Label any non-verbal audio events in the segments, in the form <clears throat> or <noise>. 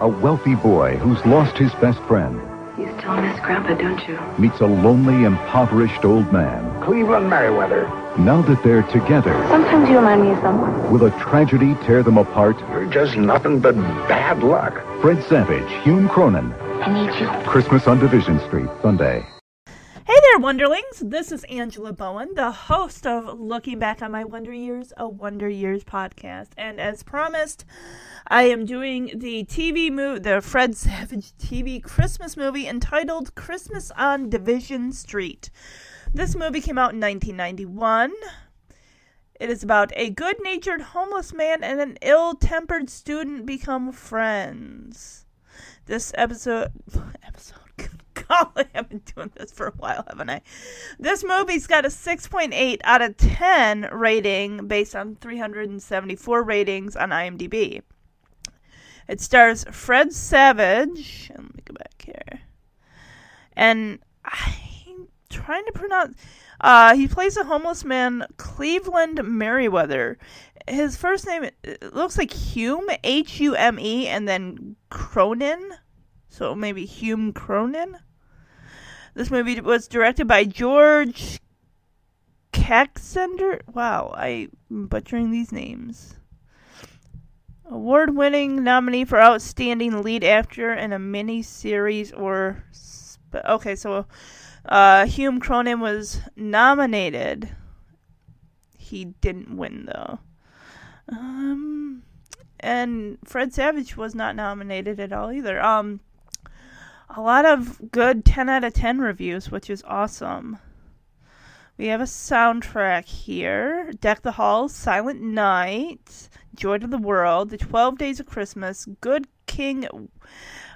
A wealthy boy who's lost his best friend You still miss Grandpa, don't you? meets a lonely, impoverished old man. Cleveland Merriweather. Now that they're together, Sometimes you remind me of someone. will a tragedy tear them apart? You're just nothing but bad luck. Fred Savage, Hume Cronyn. I need you. Christmas on Division Street, Sunday. Hey there, Wonderlings! This is Angela Bowen, the host of Looking Back on My Wonder Years, a Wonder Years podcast. And as promised, I am doing the TV movie, the Fred Savage TV Christmas movie entitled Christmas on Division Street. This movie came out in 1991. It is about a good natured homeless man and an ill tempered student become friends. This <laughs> episode. episode <laughs> golly, I've been doing this for a while, haven't I? This movie's got a 6.8 out of 10 rating based on 374 ratings on IMDb. It stars Fred Savage. Let me go back here. And I'm trying to pronounce. Uh, he plays a homeless man, Cleveland Merriweather. His first name looks like Hume, H U M E, and then Cronyn. So maybe Hume Cronyn. This movie was directed by George Kaczender. Wow, I'm butchering these names. Award winning nominee for Outstanding Lead Actor in a Mini Series or. Spe- okay, so uh, Hume Cronyn was nominated. He didn't win, though. Um, and Fred Savage was not nominated at all either. Um, a lot of good 10 out of 10 reviews, which is awesome. We have a soundtrack here Deck the Halls, Silent Night, Joy to the World, The 12 Days of Christmas, Good King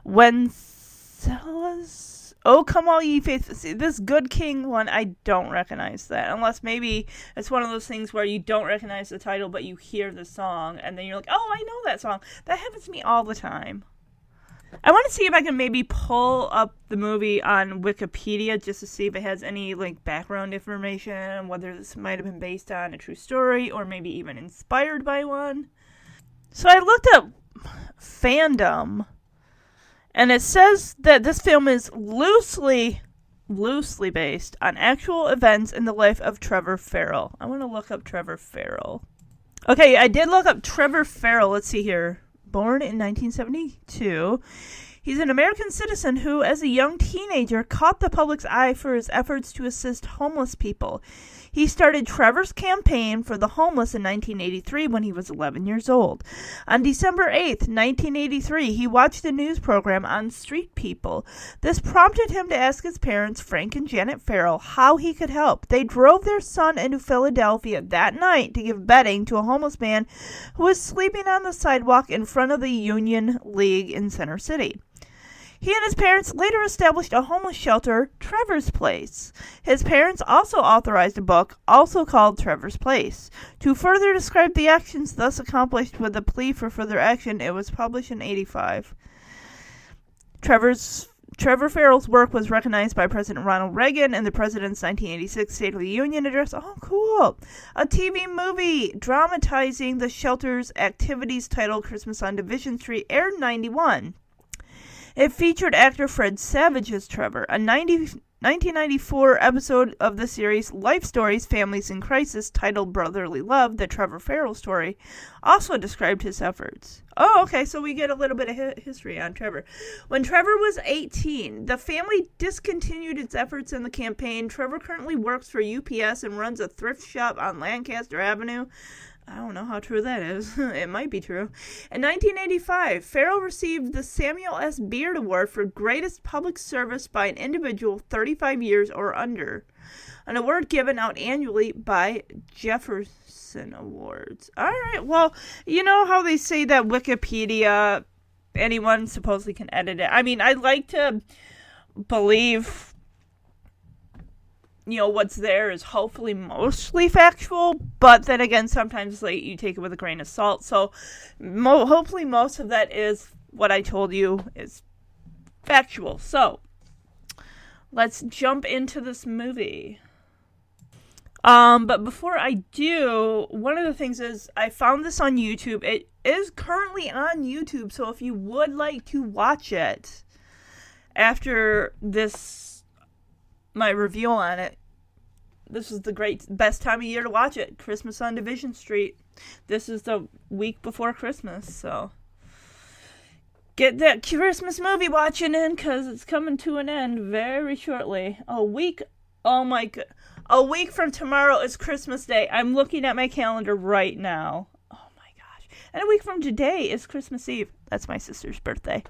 Wenceslas. Oh, come all ye faithful. See, this Good King one, I don't recognize that. Unless maybe it's one of those things where you don't recognize the title, but you hear the song, and then you're like, oh, I know that song. That happens to me all the time. I want to see if I can maybe pull up the movie on Wikipedia just to see if it has any like background information, whether this might have been based on a true story or maybe even inspired by one. So I looked up fandom and it says that this film is loosely loosely based on actual events in the life of Trevor Ferrell. I want to look up Trevor Ferrell. Okay, I did look up Trevor Ferrell. Let's see here born in 1972. He's an American citizen who, as a young teenager, caught the public's eye for his efforts to assist homeless people. He started Trevor's Campaign for the Homeless in 1983 when he was 11 years old. On December 8, 1983, he watched a news program on street people. This prompted him to ask his parents, Frank and Janet Ferrell, how he could help. They drove their son into Philadelphia that night to give bedding to a homeless man who was sleeping on the sidewalk in front of the Union League in Center City. He and his parents later established a homeless shelter, Trevor's Place. His parents also authorized a book, also called Trevor's Place. To further describe the actions thus accomplished with a plea for further action, it was published in 85. Trevor's Trevor Ferrell's work was recognized by President Ronald Reagan in the President's 1986 State of the Union address. Oh, cool. A TV movie dramatizing the shelter's activities titled Christmas on Division Street aired in 91. It featured actor Fred Savage as Trevor. A 90, 1994 episode of the series Life Stories Families in Crisis, titled Brotherly Love, the Trevor Ferrell story, also described his efforts. Oh, okay, so we get a little bit of history on Trevor. When Trevor was 18, the family discontinued its efforts in the campaign. Trevor currently works for UPS and runs a thrift shop on Lancaster Avenue. I don't know how true that is. <laughs> it might be true. In 1985, Ferrell received the Samuel S. Beard Award for Greatest Public Service by an individual 35 years or under, an award given out annually by Jefferson Awards. All right, well, you know how they say that Wikipedia, anyone supposedly can edit it. I mean, I'd like to believe you know what's there is hopefully mostly factual but then again sometimes like you take it with a grain of salt. So mo- hopefully most of that is what i told you is factual. So let's jump into this movie. Um, but before I do, one of the things is I found this on YouTube. It is currently on YouTube, so if you would like to watch it after this, my review on it, this is the great best time of year to watch it. Christmas on Division Street. This is the week before Christmas, so get that Christmas movie watching in because it's coming to an end very shortly. A week. Oh my god. A week from tomorrow is Christmas Day. I'm looking at my calendar right now. Oh my gosh. And a week from today is Christmas Eve. That's my sister's birthday.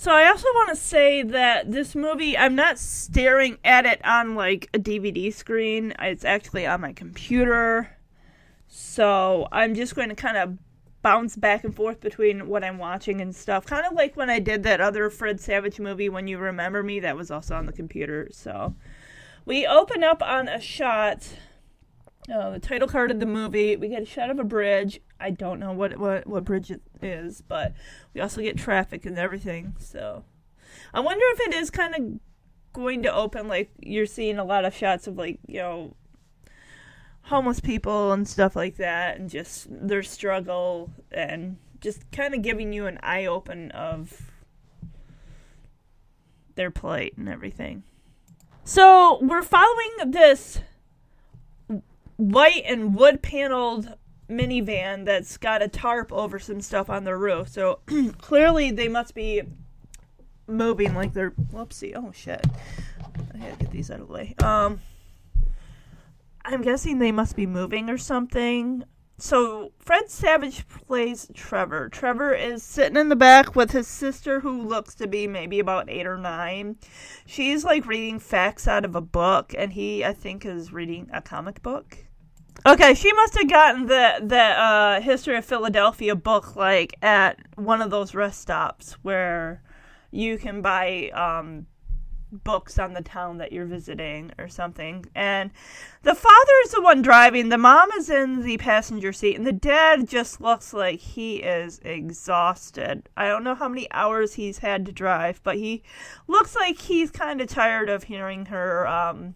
So I also want to say that this movie, I'm not staring at it on like a DVD screen. It's actually on my computer. So I'm just going to kind of bounce back and forth between what I'm watching and stuff. Kind of like when I did that other Fred Savage movie, When You Remember Me, that was also on the computer. So we open up on a shot. Uh, the title card of the movie. We get a shot of a bridge. I don't know what what what bridge it is, but we also get traffic and everything. So I wonder if it is kind of going to open like you're seeing a lot of shots of like you know homeless people and stuff like that, and just their struggle and just kind of giving you an eye open of their plight and everything. So we're following this white and wood paneled minivan that's got a tarp over some stuff on the roof. So <clears throat> clearly they must be moving like they're whoopsie. Oh shit. I gotta get these out of the way. Um I'm guessing they must be moving or something. So Fred Savage plays Trevor. Trevor is sitting in the back with his sister who looks to be maybe about 8 or 9. She's like reading facts out of a book and he I think is reading a comic book. Okay, she must have gotten the the uh, history of Philadelphia book like at one of those rest stops where you can buy um, books on the town that you're visiting or something. And the father is the one driving, the mom is in the passenger seat, and the dad just looks like he is exhausted. I don't know how many hours he's had to drive, but he looks like he's kind of tired of hearing her um,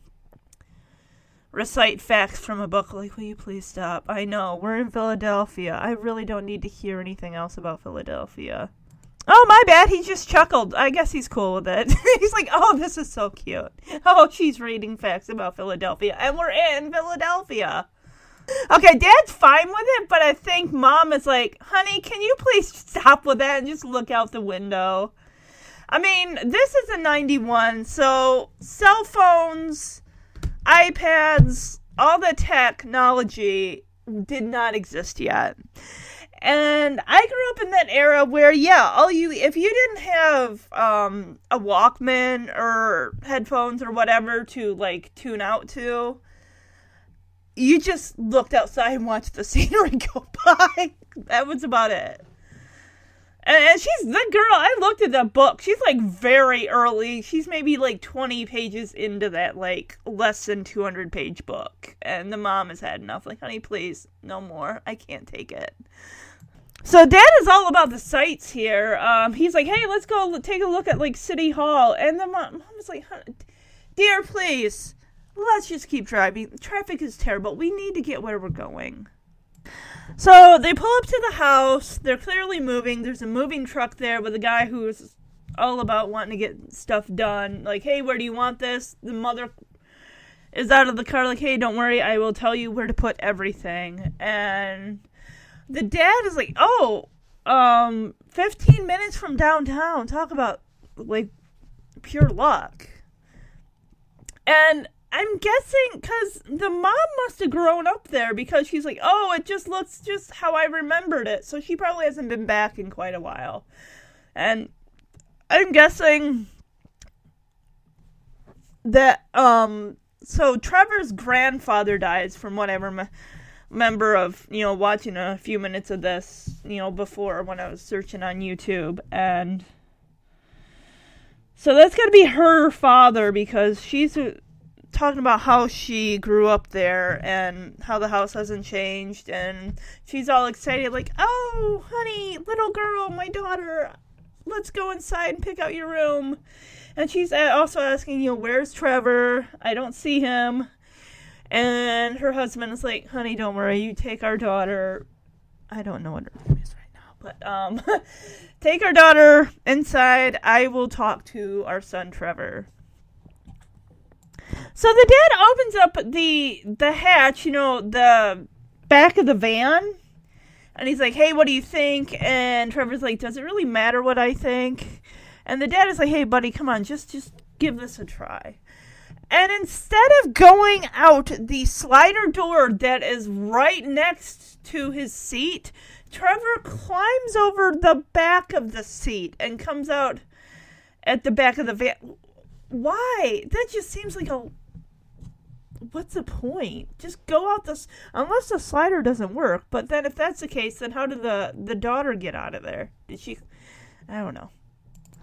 recite facts from a book. Like, will you please stop? I know, we're in Philadelphia. I really don't need to hear anything else about Philadelphia. Oh, my bad. He just chuckled. I guess he's cool with it. <laughs> he's like, oh, this is so cute. Oh, she's reading facts about Philadelphia. And we're in Philadelphia. Okay, dad's fine with it, but I think mom is like, honey, can you please stop with that and just look out the window? I mean, this is a 91, so cell phones, iPads, all the technology did not exist yet. And I grew up in that era where, yeah, all you if you didn't have um, a Walkman or headphones or whatever to like tune out to, you just looked outside and watched the <laughs> scenery go by. that was about it. And, she's the girl. I looked at the book. She's like very early. She's maybe like 20 pages into that like less than 200 page book. And the mom has had enough. Like, honey, please, no more. I can't take it. So dad is all about the sights here. Um, he's like, hey, let's go take a look at like City Hall. And the mom, mom is like, dear, please, let's just keep driving. Traffic is terrible. We need to get where we're going. So they pull up to the house. They're clearly moving. There's a moving truck there with a guy who's all about wanting to get stuff done. Like, hey, where do you want this? The mother is out of the car, like, hey, don't worry, I will tell you where to put everything. And the dad is like, oh, um, 15 minutes from downtown. Talk about, like, pure luck. And I'm guessing because the mom must have grown up there because she's like, oh, it just looks just how I remembered it. So she probably hasn't been back in quite a while. And I'm guessing that, um, so Trevor's grandfather dies from what I rem- remember of, you know, watching a few minutes of this, you know, before when I was searching on YouTube. And so that's got to be her father because she's talking about how she grew up there and how the house hasn't changed and she's all excited like oh honey little girl my daughter let's go inside and pick out your room and she's also asking you know where's trevor i don't see him And her husband is like, honey, don't worry. You take our daughter. I don't know what her name is right now, but um, <laughs> take our daughter inside. I will talk to our son Trevor. So the dad opens up the the hatch, you know, the back of the van, and he's like, "Hey, what do you think?" And Trevor's like, "Does it really matter what I think?" And the dad is like, "Hey, buddy, come on, just just give this a try." And instead of going out the slider door that is right next to his seat, Trevor climbs over the back of the seat and comes out at the back of the van. Why? That just seems like a. What's the point? Just go out this unless the slider doesn't work. But then, if that's the case, then how did the the daughter get out of there? Did she? I don't know.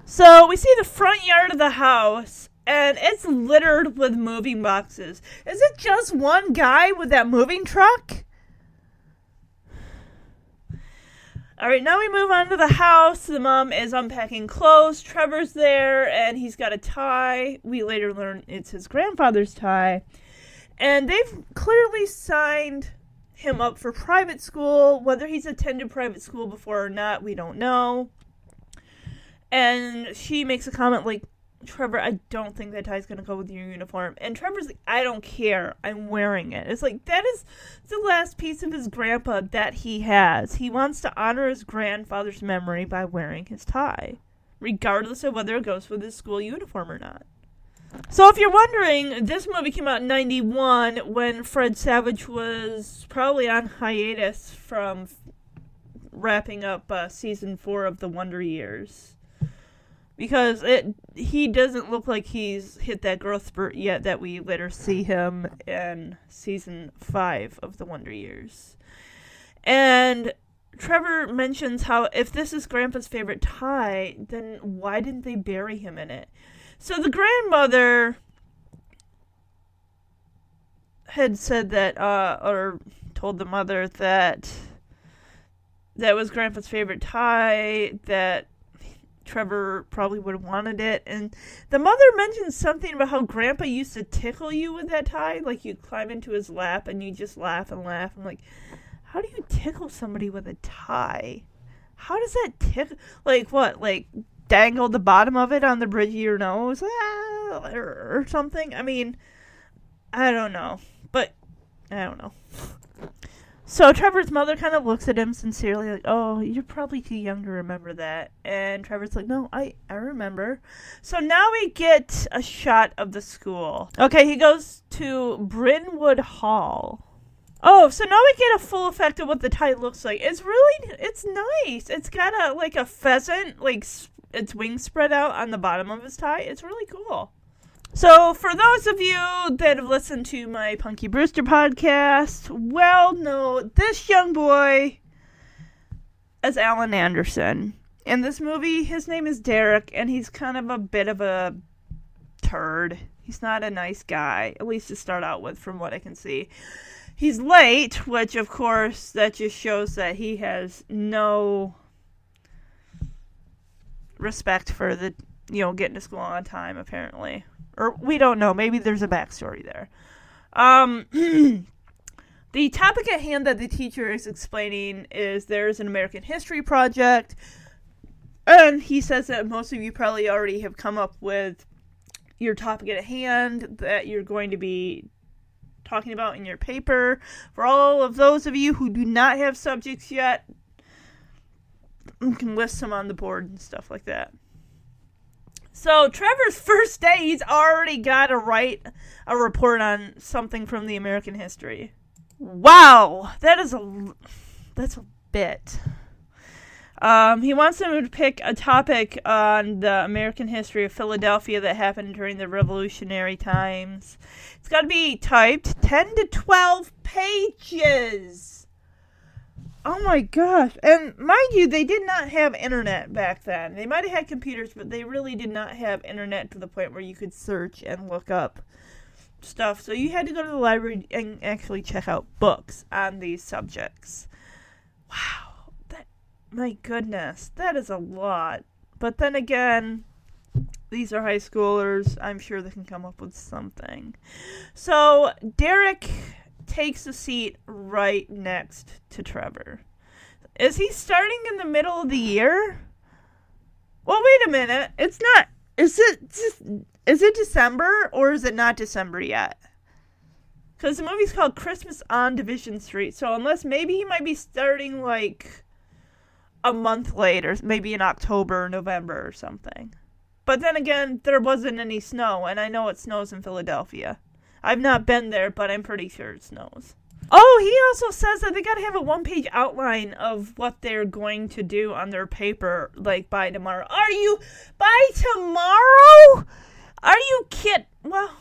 So we see the front yard of the house, and it's littered with moving boxes. Is it just one guy with that moving truck? All right, now we move on to the house. The mom is unpacking clothes. Trevor's there, and he's got a tie. We later learn it's his grandfather's tie. And they've clearly signed him up for private school. Whether he's attended private school before or not, we don't know. And she makes a comment like, Trevor, I don't think that tie's gonna go with your uniform. And Trevor's like, I don't care. I'm wearing it. It's like that is the last piece of his grandpa that he has. He wants to honor his grandfather's memory by wearing his tie, regardless of whether it goes with his school uniform or not. So if you're wondering, this movie came out in 91 when Fred Savage was probably on hiatus from wrapping up uh, season 4 of The Wonder Years because it he doesn't look like he's hit that growth spurt yet that we later see him in season five of the Wonder Years. And Trevor mentions how if this is Grandpa's favorite tie, then why didn't they bury him in it? So the grandmother had said that, uh, or told the mother that that was Grandpa's favorite tie, that Trevor probably would have wanted it. And the mother mentioned something about how Grandpa used to tickle you with that tie. Like you climb into his lap and you just laugh and laugh. I'm like, how do you tickle somebody with a tie? How does that tickle? Like what? Like dangle the bottom of it on the bridge of your nose ah, or, or something? I mean, I don't know. But I don't know. So Trevor's mother kind of looks at him sincerely, like, "Oh, you're probably too young to remember that." And Trevor's like, "No, I I remember." So now we get a shot of the school. Okay, he goes to Brynwood Hall. Oh, so now we get a full effect of what the tie looks like. It's really, it's nice. It's got a like a pheasant, like its wings spread out on the bottom of his tie. It's really cool. So, for those of you that have listened to my Punky Brewster podcast, well, know this young boy is Allen Anderson. In this movie, his name is Derek, and he's kind of a bit of a turd. He's not a nice guy, at least to start out with, from what I can see. He's late, which, of course, that just shows that he has no respect for the, you know, getting to school on time, apparently or we don't know. Maybe there's a backstory there. Um, <clears throat> the topic at hand that the teacher is explaining is there's an American history project, and he says that most of you probably already have come up with your topic at hand that you're going to be talking about in your paper. For all of those of you who do not have subjects yet, you can list them on the board and stuff like that. So Trevor's first day, he's already got to write a report on something from the American history. Wow, that is a that's a bit. Um, he wants them to pick a topic on the American history of Philadelphia that happened during the Revolutionary times. It's got to be typed 10 to 12 pages. Oh my gosh. And mind you, they did not have internet back then. They might have had computers, but they really did not have internet to the point where you could search and look up stuff. So you had to go to the library and actually check out books on these subjects. Wow. That my goodness. That is a lot. But then again, these are high schoolers. I'm sure they can come up with something. So Derek takes a seat right next to Trevor. Is he starting in the middle of the year? Well, wait a minute. It's not. Is it just, is it December or is it not December yet? Because the movie's called Christmas on Division Street. So unless maybe he might be starting like a month later, maybe in October or November or something. But then again, there wasn't any snow, and I know it snows in Philadelphia. I've not been there, but I'm pretty sure it snows. Oh, he also says that they gotta have a one page outline of what they're going to do on their paper, like by tomorrow. Are you by tomorrow? Are you kid? Well,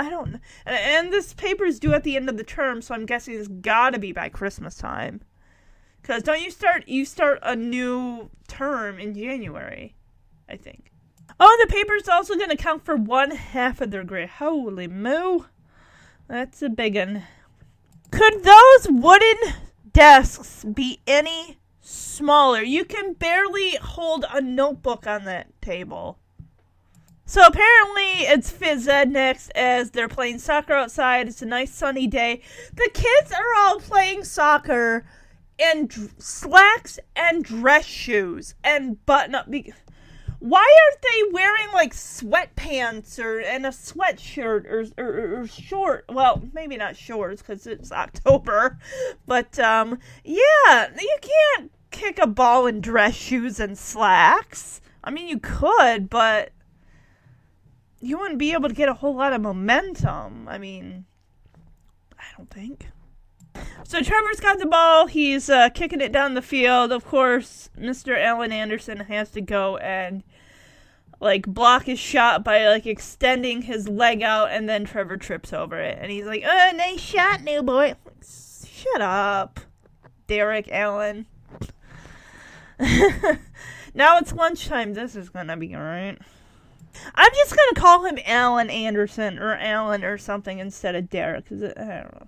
I don't know. And, this paper is due at the end of the term, so I'm guessing it's gotta be by Christmas time. Cause don't you start you start a new term in January, I think. Oh, the paper's also gonna count for one half of their grade. Holy moo. That's a big one. Could those wooden desks be any smaller? You can barely hold a notebook on that table. So apparently it's phys ed next as they're playing soccer outside. It's a nice sunny day. The kids are all playing soccer in slacks and dress shoes and button up. Be- why aren't they wearing like sweatpants or and a sweatshirt or, or, or short? Well, maybe not shorts because it's <laughs> October, but um, yeah, you can't kick a ball in dress shoes and slacks. I mean, you could, but you wouldn't be able to get a whole lot of momentum. I mean, I don't think. So Trevor's got the ball. He's uh, kicking it down the field. Of course, Mr. Allen Anderson has to go and like block his shot by like extending his leg out, and then Trevor trips over it, and he's like, "Oh, nice shot, new boy." Shut up, Derek Allen. <laughs> now it's lunchtime. This is gonna be alright. I'm just gonna call him Allen Anderson or Alan or something instead of Derek, cause it, I don't know.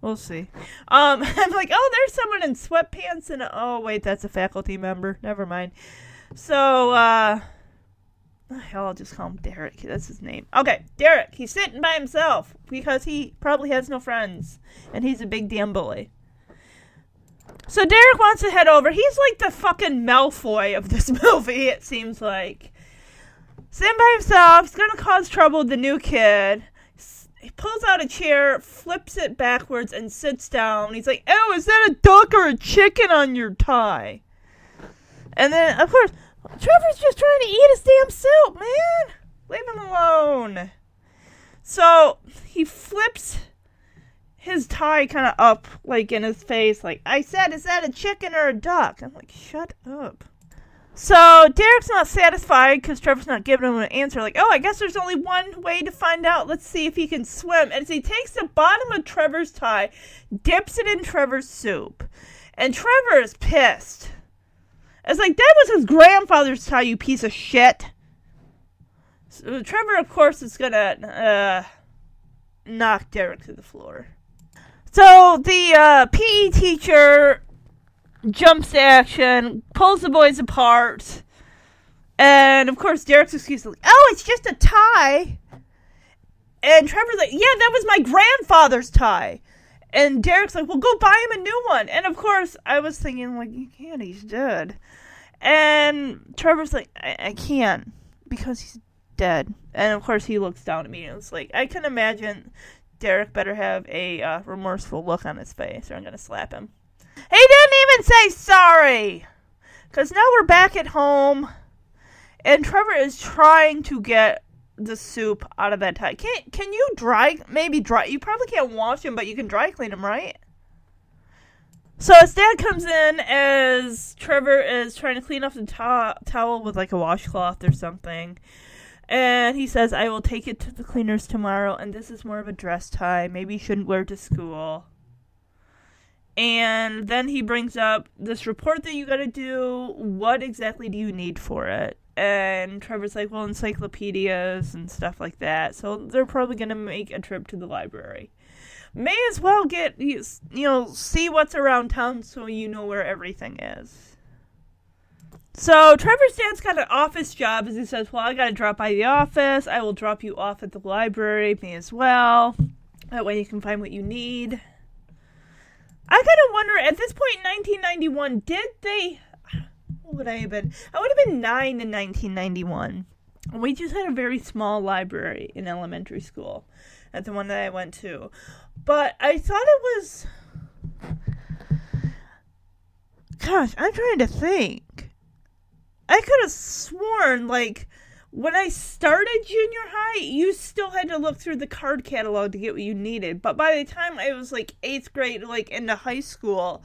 We'll see. Um, <laughs> I'm like, oh, there's someone in sweatpants and oh wait, that's a faculty member. Never mind. So, uh, hell, I'll just call him Derek. That's his name. Okay, Derek. He's sitting by himself because he probably has no friends, and he's a big damn bully. So Derek wants to head over. He's like the fucking Malfoy of this <laughs> movie. It seems like. Sitting by himself. He's gonna cause trouble with the new kid he pulls out a chair, flips it backwards, and sits down. He's like, "Oh, is that a duck or a chicken on your tie?" And then, of course, Trevor's just trying to eat his damn soup, man. Leave him alone. So he flips his tie kind of up, like in his face, like, I said, is that a chicken or a duck? I'm like, shut up. So Derek's not satisfied because Trevor's not giving him an answer. Like, oh, I guess there's only one way to find out. Let's see if he can swim. And so he takes the bottom of Trevor's tie, dips it in Trevor's soup, and Trevor is pissed. It's like that was his grandfather's tie, you piece of shit. So Trevor, of course, is gonna uh, knock Derek to the floor. So the uh, PE teacher jumps action, pulls the boys apart, and of course Derek's excuse is like, "Oh, it's just a tie." And Trevor's like, "Yeah, that was my grandfather's tie." And Derek's like, "Well, go buy him a new one." And of course, I was thinking like, "You can't. He's dead." And Trevor's like, I, I can't because he's dead. And of course, he looks down at me and it's like, I can imagine Derek better have a uh, remorseful look on his face or I'm to slap him. He didn't even say sorry! Because now we're back at home and Trevor is trying to get the soup out of that tie. Can can you dry maybe dry you probably can't wash him, but you can dry clean him, right? So his dad comes in as Trevor is trying to clean off the to- towel with like a washcloth or something. And he says, I will take it to the cleaners tomorrow, and this is more of a dress tie. Maybe you shouldn't wear it to school. And then he brings up this report that you gotta do. What exactly do you need for it? And Trevor's like, well, encyclopedias and stuff like that. So they're probably gonna make a trip to the library may as well get you know see what's around town so you know where everything is. So Trevor's dad's got an office job, as he says, "Well, I got to drop by the office. I will drop you off at the library, me as well. That way you can find what you need." I kind of wonder at this point in 1991, did they? What would I have been? I would have been nine in 1991. We just had a very small library in elementary school, at the one that I went to, but I thought it was. Gosh, I'm trying to think. I could have sworn, like, when I started junior high, you still had to look through the card catalog to get what you needed. But by the time I was like eighth grade, like into high school,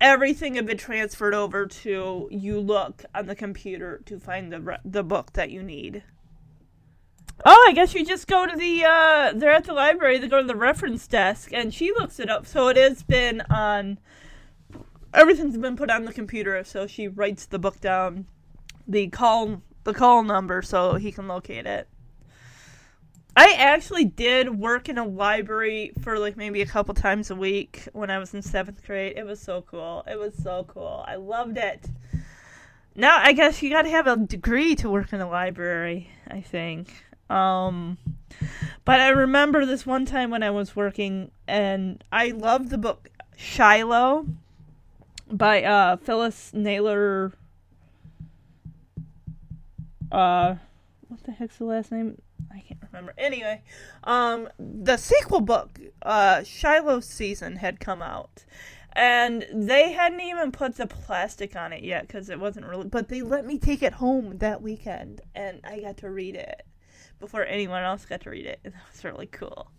everything had been transferred over to you look on the computer to find the the book that you need. Oh, I guess you just go to the uh they're at the library, they go to the reference desk and she looks it up. So it has been on everything's been put on the computer, so she writes the book down, the call the call number so he can locate it. I actually did work in a library for like maybe a couple times a week when I was in seventh grade. It was so cool. It was so cool. I loved it. Now I guess you gotta have a degree to work in a library, I think. Um but I remember this one time when I was working and I loved the book Shiloh by uh Phyllis Naylor uh what the heck's the last name? I can't remember. Anyway, um the sequel book, uh Shiloh season had come out. And they hadn't even put the plastic on it yet because it wasn't really. But they let me take it home that weekend, and I got to read it before anyone else got to read it. And <laughs> that was really cool.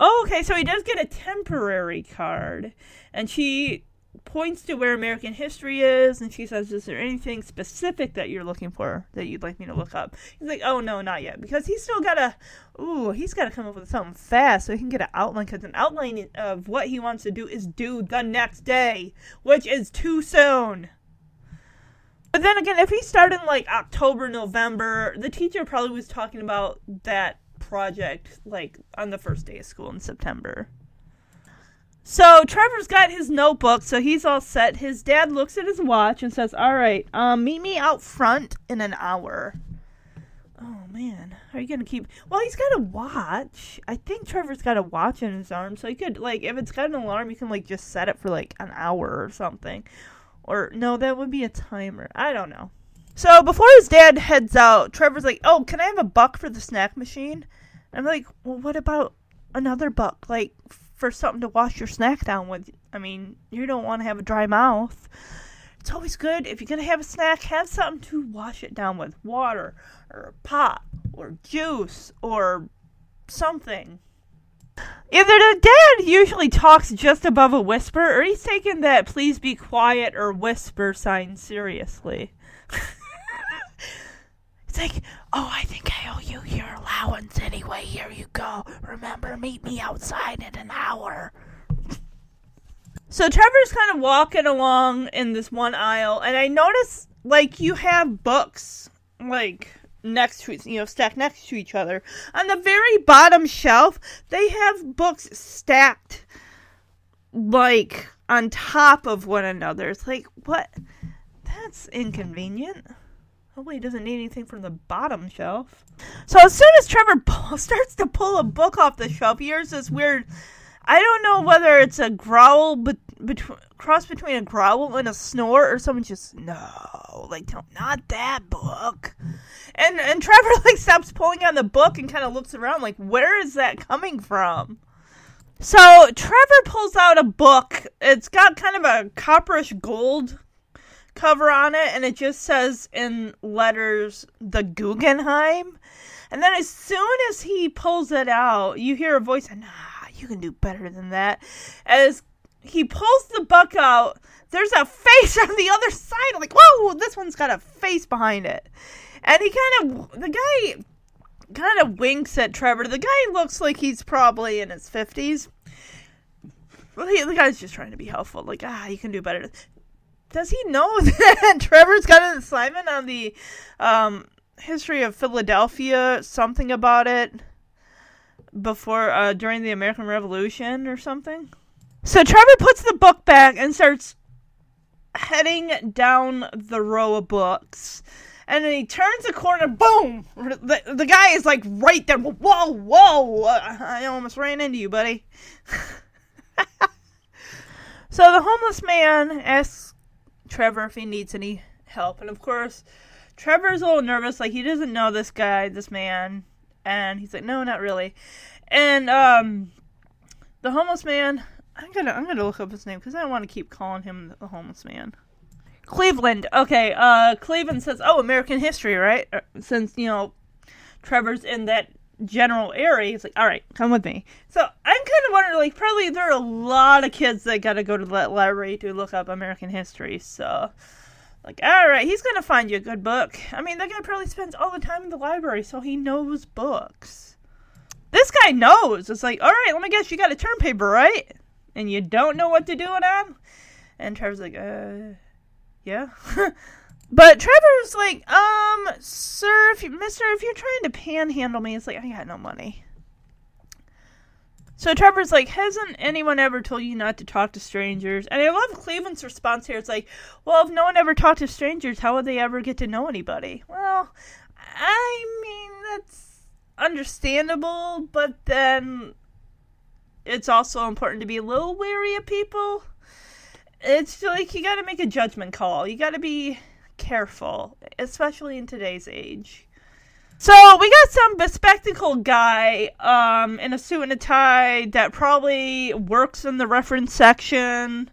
Oh, okay, so he does get a temporary card, and she points to where American history is, and she says, "Is there anything specific that you're looking for that you'd like me to look up?" He's like, "Oh no, not yet," because he's still got to, ooh, he's got to come up with something fast so he can get an outline. Because an outline of what he wants to do is due the next day, which is too soon. But then again, if he started in like October, November, the teacher probably was talking about that project like on the first day of school in September. So Trevor's got his notebook, so he's all set. His dad looks at his watch and says, "All right, um, meet me out front in an hour." Oh man, are you gonna keep? Well, he's got a watch. I think Trevor's got a watch in his arm, so he could like, if it's got an alarm, you can like just set it for like an hour or something. Or no, that would be a timer. I don't know. So before his dad heads out, Trevor's like, "Oh, can I have a buck for the snack machine?" I'm like, "Well, what about another buck, like for something to wash your snack down with? I mean, you don't want to have a dry mouth. It's always good if you're gonna have a snack, have something to wash it down with, water or a pop or juice or something." Either the dad usually talks just above a whisper, or he's taking that please be quiet or whisper sign seriously. <laughs> it's like, oh, I think I owe you your allowance anyway. Here you go. Remember, meet me outside in an hour. So Trevor's kind of walking along in this one aisle, and I notice, like, you have books, like, next to you know stacked next to each other on the very bottom shelf they have books stacked like on top of one another it's like what that's inconvenient Hopefully, he doesn't need anything from the bottom shelf. So as soon as Trevor <laughs> starts to pull a book off the shelf, he hears this weird. I don't know whether it's a growl, but between cross between a growl and a snore, or someone just no, like don't, not that book. And and Trevor <laughs> like stops pulling on the book and kind of looks around like where is that coming from? So Trevor pulls out a book. It's got kind of a copperish gold cover on it, and it just says in letters the Guggenheim. And then as soon as he pulls it out, you hear a voice, nah, you can do better than that. As he pulls the buck out, there's a face <laughs> on the other side. I'm like, whoa, this one's got a face behind it. And he kind of, the guy kind of winks at Trevor. The guy looks like he's probably in his 50s. Well, he, the guy's just trying to be helpful. Like, ah, you can do better. Does he know <laughs> that Trevor's got an assignment on the um, history of Philadelphia? Something about it before, uh, during the American Revolution or something? So Trevor puts the book back and starts heading down the row of books. And then he turns the corner, boom! The, the guy is like right there. Whoa, whoa! I almost ran into you, buddy. <laughs> so the homeless man asks Trevor if he needs any help. And of course, Trevor's a little nervous. Like, he doesn't know this guy, this man. And he's like, no, not really. And, um, the homeless man, I'm gonna, I'm gonna look up his name because I don't want to keep calling him the homeless man. Cleveland. Okay, uh, Cleveland says, oh, American history, right? Uh, Since, you know, Trevor's in that general area, he's like, all right, come with me. So I'm kind of wondering, like, probably there are a lot of kids that got to go to that library to look up American history. So, like, all right, he's going to find you a good book. I mean, that guy probably spends all the time in the library, so he knows books. This guy knows. It's like, all right, let me guess, you got a term paper, right? And you don't know what to do it on? And Trevor's like, uh, yeah. <laughs> but Trevor's like, um, sir, if you, mister, if you're trying to panhandle me, it's like, I got no money. So Trevor's like, hasn't anyone ever told you not to talk to strangers? And I love Cleveland's response here. It's like, well, if no one ever talked to strangers, how would they ever get to know anybody? Well, I mean, that's understandable, but then it's also important to be a little wary of people. It's like you got to make a judgment call. You got to be careful, especially in today's age. So we got some bespectacled guy um, in a suit and a tie that probably works in the reference section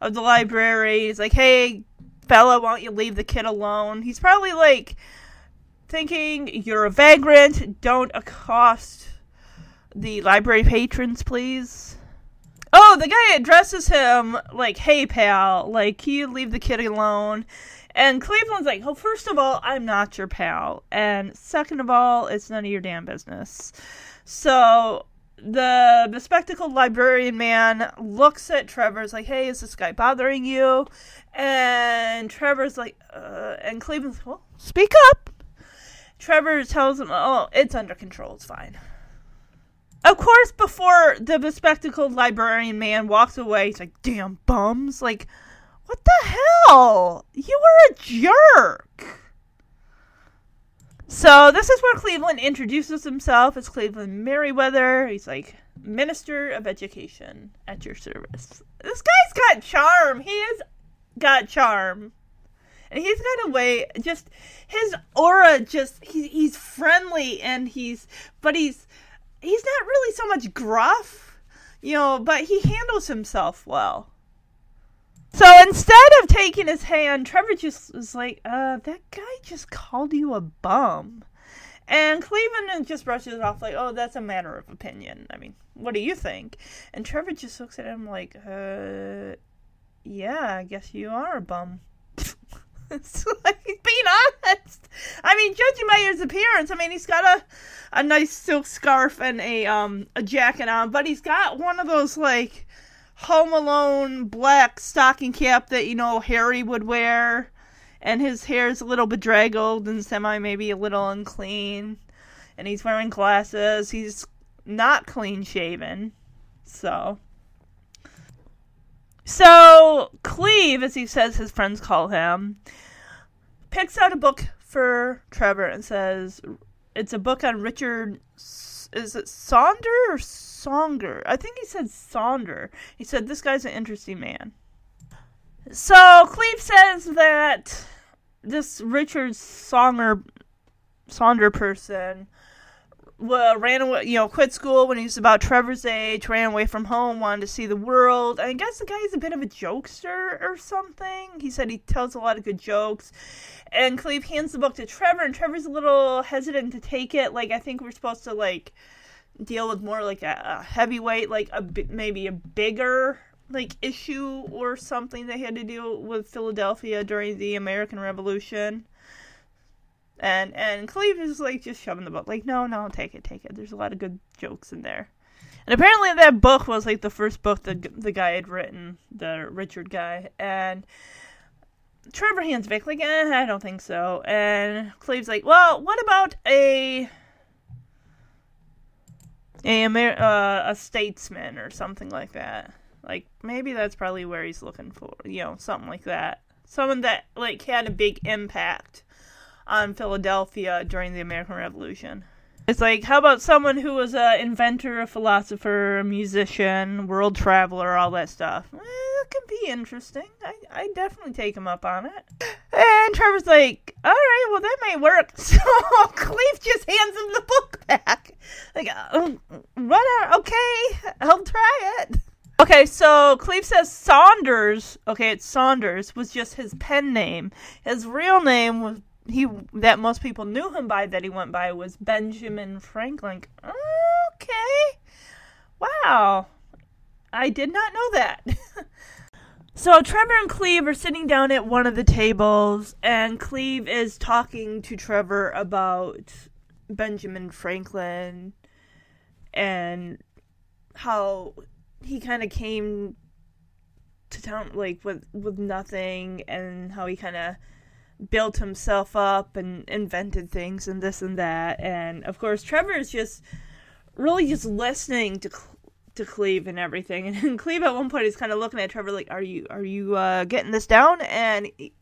of the library. He's like, "Hey, fella, why don't you leave the kid alone?" He's probably like thinking, "You're a vagrant. Don't accost the library patrons, please." Oh, the guy addresses him like, "Hey, pal, like, can you leave the kid alone?" And Cleveland's like, well, first of all, I'm not your pal, and second of all, it's none of your damn business." So the bespectacled librarian man looks at Trevor's like, "Hey, is this guy bothering you?" And Trevor's like, uh, and Cleveland's like, "Well, speak up." Trevor tells him, "Oh, it's under control. It's fine." Of course, before the bespectacled librarian man walks away, he's like, "Damn bums!" Like, what the hell? You were a jerk. So this is where Cleveland introduces himself as Cleveland Merriweather. He's like Minister of Education at your service. This guy's got charm. He has got charm. And he's got a way just his aura just he, he's friendly and he's but he's he's not really so much gruff, you know, but he handles himself well. So instead of taking his hand, Trevor just was like, uh, that guy just called you a bum. And Cleveland just brushes it off like, oh, that's a matter of opinion. I mean, what do you think? And Trevor just looks at him like, uh, yeah, I guess you are a bum. <laughs> it's like, being honest. I mean, judging by his appearance, I mean, he's got a, a nice silk scarf and a, um, a jacket on, but he's got one of those, like, Home Alone black stocking cap that you know Harry would wear, and his hair's a little bedraggled and semi maybe a little unclean, and he's wearing glasses. He's not clean shaven, so. So Cleve, as he says his friends call him, picks out a book for Trevor and says it's a book on Richard. Is it Sonder or Songer? I think he said Sonder. He said this guy's an interesting man. So Cleve says that this Richard Songer Sonder person well, ran away, you know, quit school when he was about Trevor's age, ran away from home, wanted to see the world. I guess the guy's a bit of a jokester or something. He said he tells a lot of good jokes. And Cleve hands the book to Trevor, and Trevor's a little hesitant to take it. Like, I think we're supposed to, like, deal with more like a, a heavyweight, like a maybe a bigger like issue or something they had to deal with Philadelphia during the American Revolution. And and Cleve is like just shoving the book, like, no, no, take it, take it. There's a lot of good jokes in there. And apparently that book was like the first book the the guy had written, the Richard guy, and Trevor hands back like, eh, I don't think so. And Cleve's like, well, what about a a Amer- uh, a statesman or something like that. Like maybe that's probably where he's looking for, you know, something like that. someone that like had a big impact on Philadelphia during the American Revolution. It's like, how about someone who was an inventor, a philosopher, a musician, world traveler, all that stuff? Eh, that could be interesting. I I definitely take him up on it. And Trevor's like, all right, well that may work. <laughs> So Cleve just hands him the book back. Like, uh, whatever. Okay, I'll try it. Okay, so Cleve says Saunders. Okay, it's Saunders was just his pen name. His real name was he that most people knew him by that he went by was Benjamin Franklin. Okay. Wow. I did not know that. <laughs> so Trevor and Cleve are sitting down at one of the tables and Cleve is talking to Trevor about Benjamin Franklin and how he kind of came to town like with with nothing and how he kind of built himself up and invented things and this and that. And of course, Trevor is just really just listening to to Cleve and everything. <laughs> And Cleve at one point is kind of looking at Trevor like, "Are you are you uh, getting this down?" And he,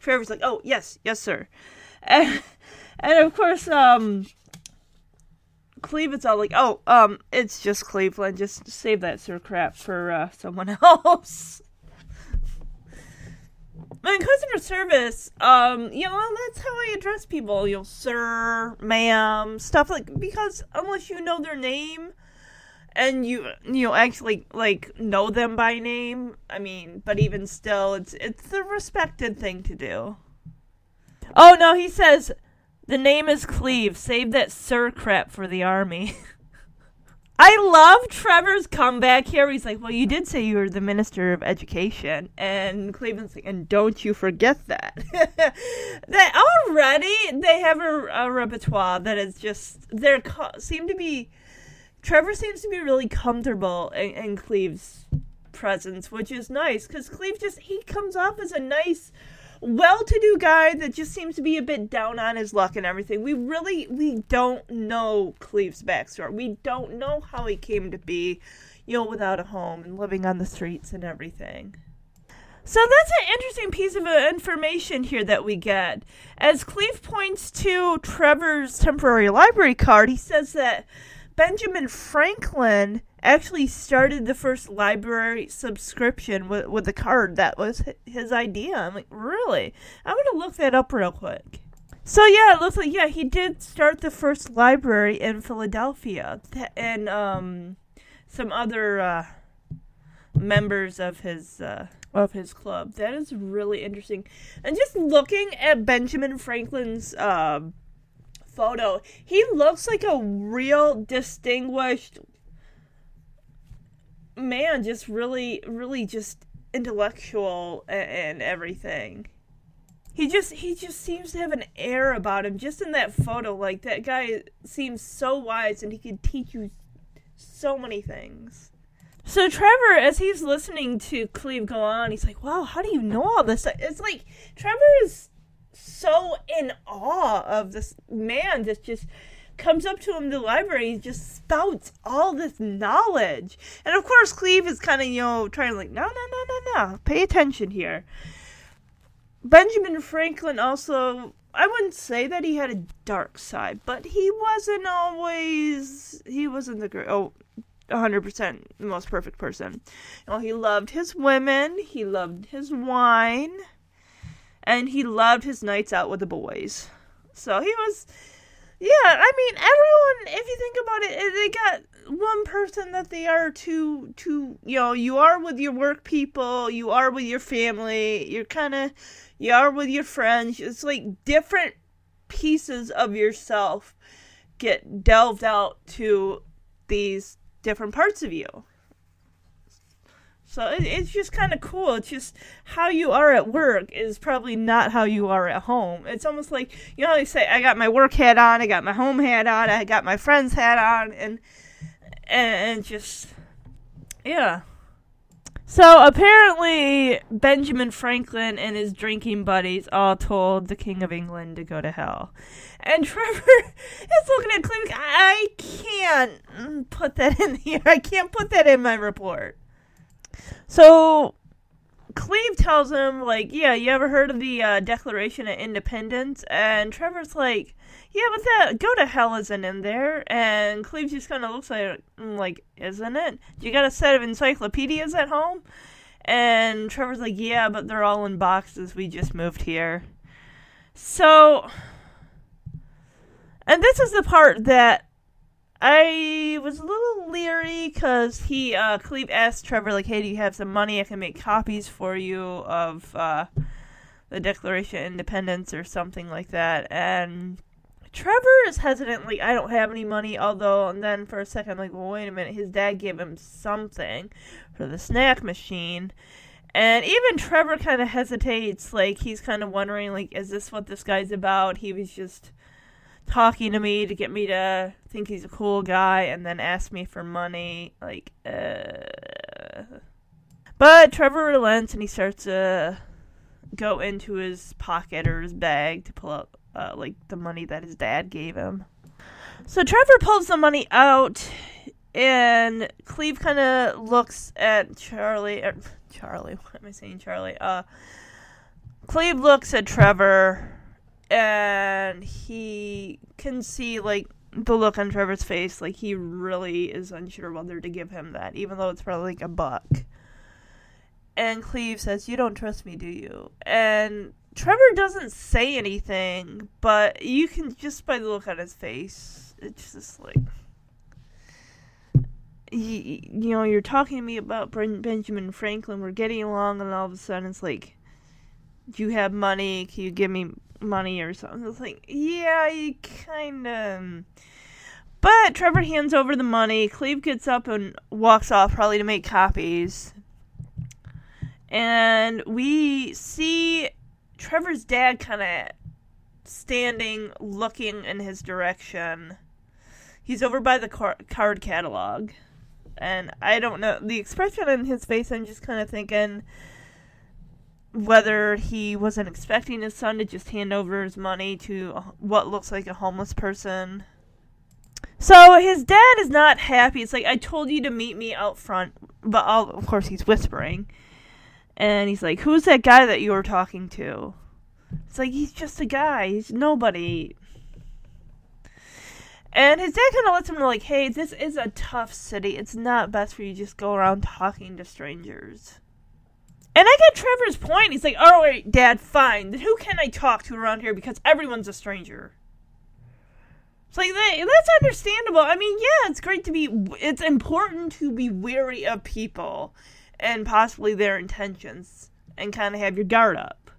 Trevor's like, "Oh yes, yes, sir." <laughs> And, and of course, um, Cleve is all like, "Oh, um, it's just Cleveland. Just save that sir crap for uh, someone <laughs> else." In customer service, um, you know, that's how I address people. You know, sir, ma'am, stuff like because unless you know their name and you you know actually like know them by name, I mean, but even still, it's it's the respected thing to do. Oh no, he says the name is Cleve. Save that sir crap for the army. <laughs> I love Trevor's comeback here. He's like, "Well, you did say you were the minister of education," and Cleveland's like, "And don't you forget that." <laughs> that already they have a, a, repertoire that is just they seem to be. Trevor seems to be really comfortable in, in Cleve's presence, which is nice because Cleve just he comes off as a nice well-to-do guy that just seems to be a bit down on his luck and everything. We really we don't know Cleve's backstory. We don't know how he came to be, you know, without a home and living on the streets and everything. So that's an interesting piece of uh, information here that we get. As Cleve points to Trevor's temporary library card, he says that Benjamin Franklin actually started the first library subscription with, with the card. That was his idea. I'm like, really? I'm to look that up real quick. So yeah, it looks like yeah he did start the first library in Philadelphia, and um, some other uh, members of his uh, of his club. That is really interesting. And just looking at Benjamin Franklin's uh, photo, he looks like a real distinguished man just really really just intellectual and, and everything. He just he just seems to have an air about him. Just in that photo like that guy seems so wise and he could teach you so many things. So trevor as he's listening to cleve go on he's like wow how do you know all this? It's like trevor is so in awe of this man that's just comes up to him in the library, he just spouts all this knowledge. And of course, Cleve is kind of, you know, trying to like, no, no, no, no, no, pay attention here. Benjamin Franklin also, I wouldn't say that he had a dark side, but he wasn't always, he wasn't the oh, 100% the most perfect person. You know, he loved his women, he loved his wine, and he loved his nights out with the boys. So he was yeah, I mean everyone. If you think about it, eh, they got one person that they are to to you know. You are with your work people. You are with your family. You're kind of you are with your friends. It's like different pieces of yourself get delved out to these different parts of you. So it, it's just kind of cool. It's just how you are at work is probably not how you are at home. It's almost like you know say I got my work hat on, I got my home hat on, I got my friend's hat on, and and, and just yeah. So apparently Benjamin Franklin and his drinking buddies all told the King of England to go to hell. And <laughs> Trevor is looking at Cleve. I can't put that in <laughs> here. I can't put that in my report. So Cleve tells him, like, yeah, you ever heard of the uh, Declaration of Independence? And Trevor's like, yeah, but that go to hell isn't in there. And Cleve just kind of looks like, like, isn't it? You got a set of encyclopedias at home? And Trevor's like, yeah, but they're all in boxes. We just moved here. So, and this is the part that I was a little leery because he, uh, Cleve asked Trevor, like, hey, do you have some money? I can make copies for you of, uh, the Declaration of Independence or something like that. And Trevor is hesitantly, I don't have any money, although, and then for a second, I'm like, well, wait a minute, his dad gave him something for the snack machine. And even Trevor kind of hesitates, like, he's kind of wondering, like, is this what this guy's about? He was just talking to me to get me to think he's a cool guy and then ask me for money. Like, uh. But Trevor relents and he starts to go into his pocket or his bag to pull out, uh, like, the money that his dad gave him. So Trevor pulls the money out and Cleve kind of looks at Charlie. Er, Charlie, <laughs> what am I saying, Charlie? Uh, Cleve looks at Trevor and he can see like the look on Trevor's face, like he really is unsure whether to give him that, even though it's probably like a buck. And Cleve says, "You don't trust me, do you?" And Trevor doesn't say anything, but you can just by the look on his face, it's just like. You, you know, you're talking to me about Benjamin Franklin. We're getting along, and all of a sudden, it's like, "Do you have money? Can you give me money or something. It's like, yeah, you kind of. Um, but Trevor hands over the money. Cleve gets up and walks off, probably to make copies. And we see Trevor's dad kind of standing, looking in his direction. He's over by the car- card catalog. And I don't know. The expression on his face, I'm just kind of thinking whether he wasn't expecting his son to just hand over his money to what looks like a homeless person. So his dad is not happy. It's like I told you to meet me out front, but I'll, of course he's whispering, and he's like, "Who's that guy that you were talking to?" It's like he's just a guy. He's nobody. And his dad kind of lets him know, like, "Hey, this is a tough city. It's not best for you just go around talking to strangers." And I get Trevor's point. He's like, "All right, Dad, fine. Then who can I talk to around here? Because everyone's a stranger." It's like that's understandable. I mean, yeah, it's great to be. It's important to be wary of people and possibly their intentions, and kind of have your guard up.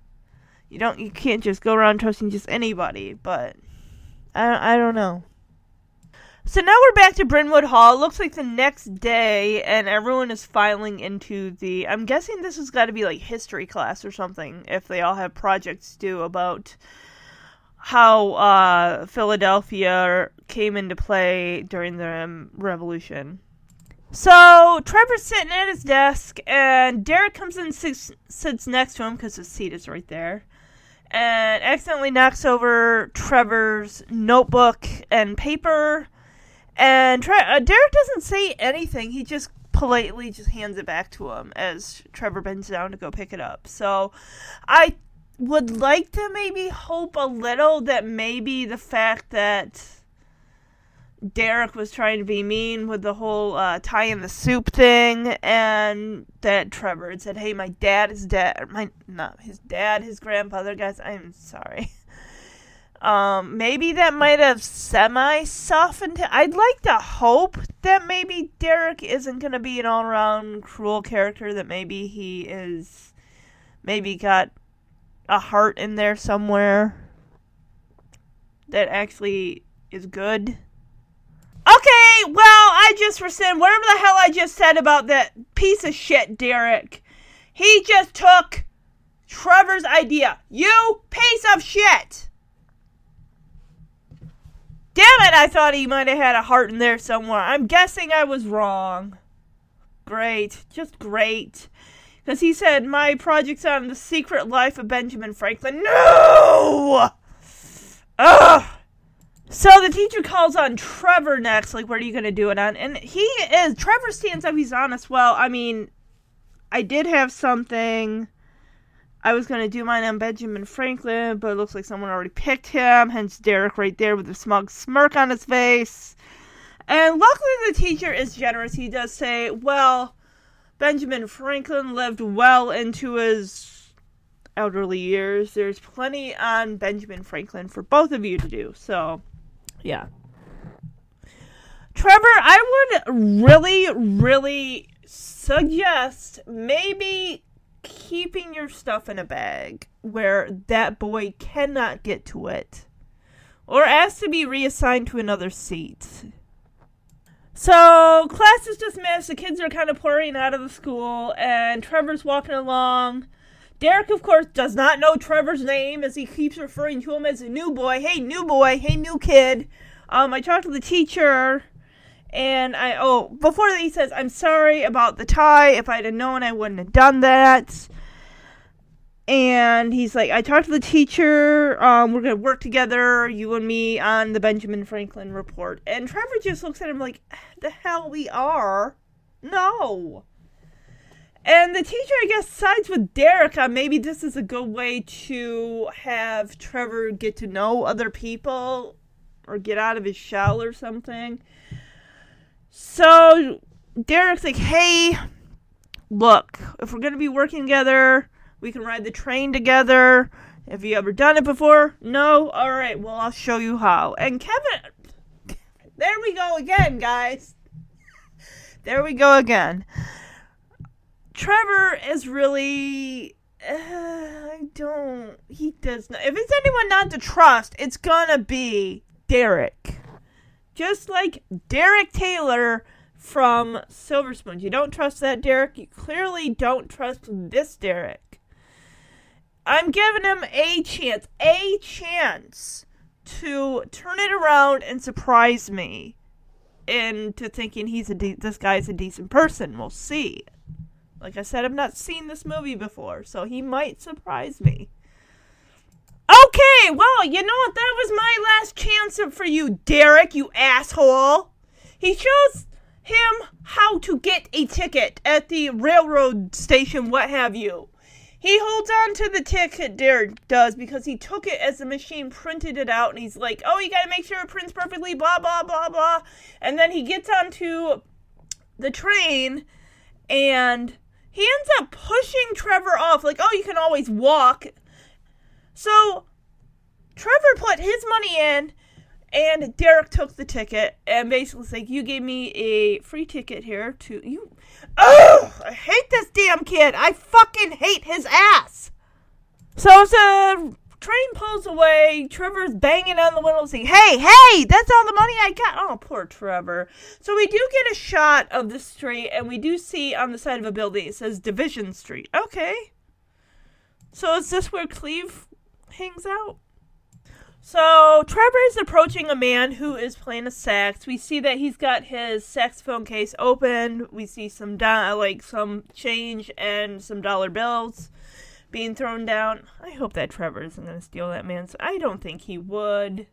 You don't. You can't just go around trusting just anybody. But I. I don't know. So now we're back to Brynwood Hall. It looks like the next day, and everyone is filing into the. I'm guessing this has got to be like history class or something, if they all have projects due about how uh, Philadelphia came into play during the um, Revolution. So Trevor's sitting at his desk, and Derek comes in sits, sits next to him because his seat is right there, and accidentally knocks over Trevor's notebook and paper and Tre- uh, Derek doesn't say anything. He just politely just hands it back to him as Trevor bends down to go pick it up. So I would like to maybe hope a little that maybe the fact that Derek was trying to be mean with the whole uh, tie in the soup thing, and that Trevor had said, "Hey, my dad is dead. My not his dad, his grandfather. Guys, I'm sorry." <laughs> Um, maybe that might have semi softened him. I'd like to hope that maybe Derek isn't going to be an all around cruel character, that maybe he is, maybe got a heart in there somewhere that actually is good. Okay, well, I just rescind whatever the hell I just said about that piece of shit, Derek. He just took Trevor's idea. You piece of shit! Damn it, I thought he might have had a heart in there somewhere. I'm guessing I was wrong. Great. Just great. Because he said, my project's on the secret life of Benjamin Franklin. No! Ugh! So the teacher calls on Trevor next, like, what are you going to do it on? And he is, Trevor stands up, he's honest. Well, I mean, I did have something. I was going to do mine on Benjamin Franklin, but it looks like someone already picked him, hence Derek right there with a smug smirk on his face. And luckily, the teacher is generous. He does say, well, Benjamin Franklin lived well into his elderly years. There's plenty on Benjamin Franklin for both of you to do. So, yeah. Trevor, I would really, really suggest maybe keeping your stuff in a bag where that boy cannot get to it or ask to be reassigned to another seat. So, class is dismissed. The kids are kind of pouring out of the school, and Trevor's walking along. Derek, of course, does not know Trevor's name as he keeps referring to him as a new boy. Hey, new boy. Hey, new kid. Um, I talked to the teacher and I oh before that he says I'm sorry about the tie. If I'd have known, I wouldn't have done that. And he's like, I talked to the teacher. Um, we're gonna work together, you and me, on the Benjamin Franklin report. And Trevor just looks at him like, the hell we are? No. And the teacher, I guess, sides with Derek on maybe this is a good way to have Trevor get to know other people or get out of his shell or something. So Derek's like, hey, look, if we're going to be working together, we can ride the train together. Have you ever done it before? No? All right, well, I'll show you how. And Kevin, there we go again, guys. <laughs> There we go again. Trevor is really. Uh, I don't. He does not. If it's anyone not to trust, it's gonna be Derek just like Derek Taylor from Silver Spoons. You don't trust that Derek. You clearly don't trust this Derek. I'm giving him a chance, a chance to turn it around and surprise me into thinking he's a de- this guy's a decent person. We'll see. Like I said, I've not seen this movie before, so he might surprise me. Okay, well, you know what? That was my last chance for you, Derek, you asshole. He shows him how to get a ticket at the railroad station, what have you. He holds on to the ticket, Derek does, because he took it as the machine printed it out, and he's like, oh, you gotta make sure it prints perfectly, blah, blah, blah, blah. And then he gets onto the train, and he ends up pushing Trevor off, like, oh, you can always walk. So Trevor put his money in, and Derek took the ticket and basically said, "You gave me a free ticket here to you." Oh, I hate this damn kid. I fucking hate his ass. So the train pulls away, Trevor's banging on the window saying, Hey, hey, that's all the money I got. Oh, poor Trevor. So we do get a shot of the street, and we do see on the side of a building it says Division Street. Okay. So is this where Cleve hangs out. So Trevor is approaching a man who is playing a sax. We see that he's got his saxophone case open. We see some do- like some change and some dollar bills being thrown down. I hope that Trevor isn't going to steal that man's. I don't think he would.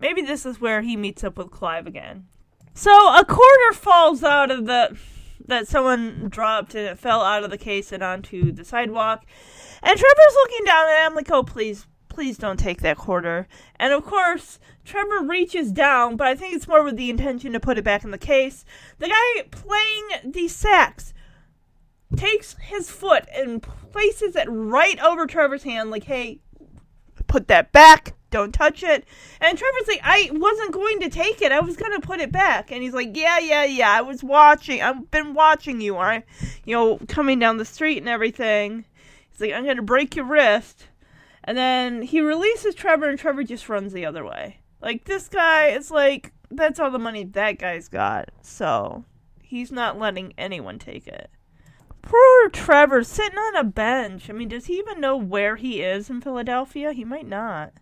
Maybe this is where he meets up with Clive again. So a quarter falls out of the that someone dropped and it fell out of the case and onto the sidewalk. And Trevor's looking down at him like, oh, please, please don't take that quarter. And of course, Trevor reaches down, but I think it's more with the intention to put it back in the case. The guy playing the sax takes his foot and places it right over Trevor's hand, like, hey, put that back. Don't touch it. And Trevor's like, I wasn't going to take it. I was going to put it back. And he's like, Yeah, yeah, yeah. I was watching. I've been watching you, right? You know, coming down the street and everything. He's like, I'm going to break your wrist. And then he releases Trevor, and Trevor just runs the other way. Like, this guy is like, that's all the money that guy's got. So, he's not letting anyone take it. Poor Trevor sitting on a bench. I mean, does he even know where he is in Philadelphia? He might not.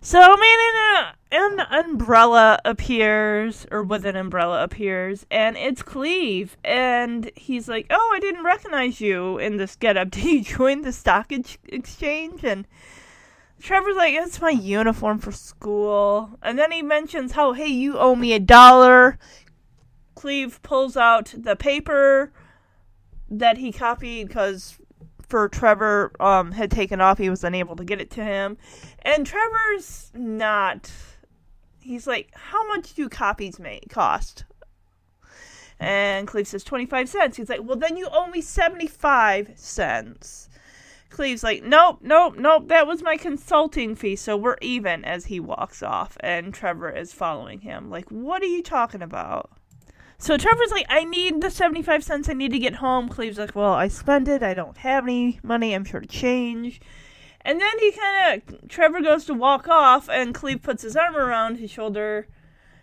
So, man, an, an umbrella appears, or with an umbrella appears, and it's Cleve. And he's like, Oh, I didn't recognize you in this getup. <laughs> Did you join the stock ex- exchange? And Trevor's like, It's my uniform for school. And then he mentions how, Hey, you owe me a dollar. Cleve pulls out the paper that he copied because for Trevor um, had taken off, he was unable to get it to him. And Trevor's not. He's like, how much do copies make cost? And Cleve says 25 cents. He's like, well, then you owe me 75 cents. Cleve's like, nope, nope, nope, that was my consulting fee, so we're even as he walks off. And Trevor is following him. Like, what are you talking about? So Trevor's like, I need the 75 cents. I need to get home. Cleve's like, well, I spent it. I don't have any money. I'm sure to change. And then he kind of, Trevor goes to walk off, and Cleve puts his arm around his shoulder.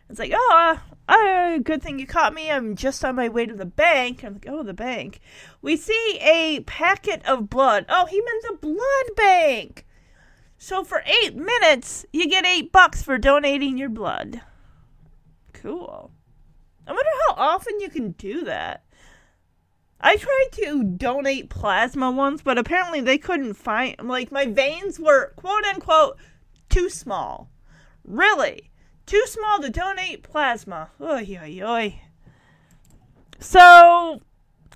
It's like, oh, uh, good thing you caught me. I'm just on my way to the bank. I'm like, oh, the bank. We see a packet of blood. Oh, he meant the blood bank. So for eight minutes, you get eight bucks for donating your blood. Cool. I wonder how often you can do that. I tried to donate plasma once, but apparently they couldn't find. Like, my veins were quote unquote too small. Really? Too small to donate plasma. Oy, oy, oy. So,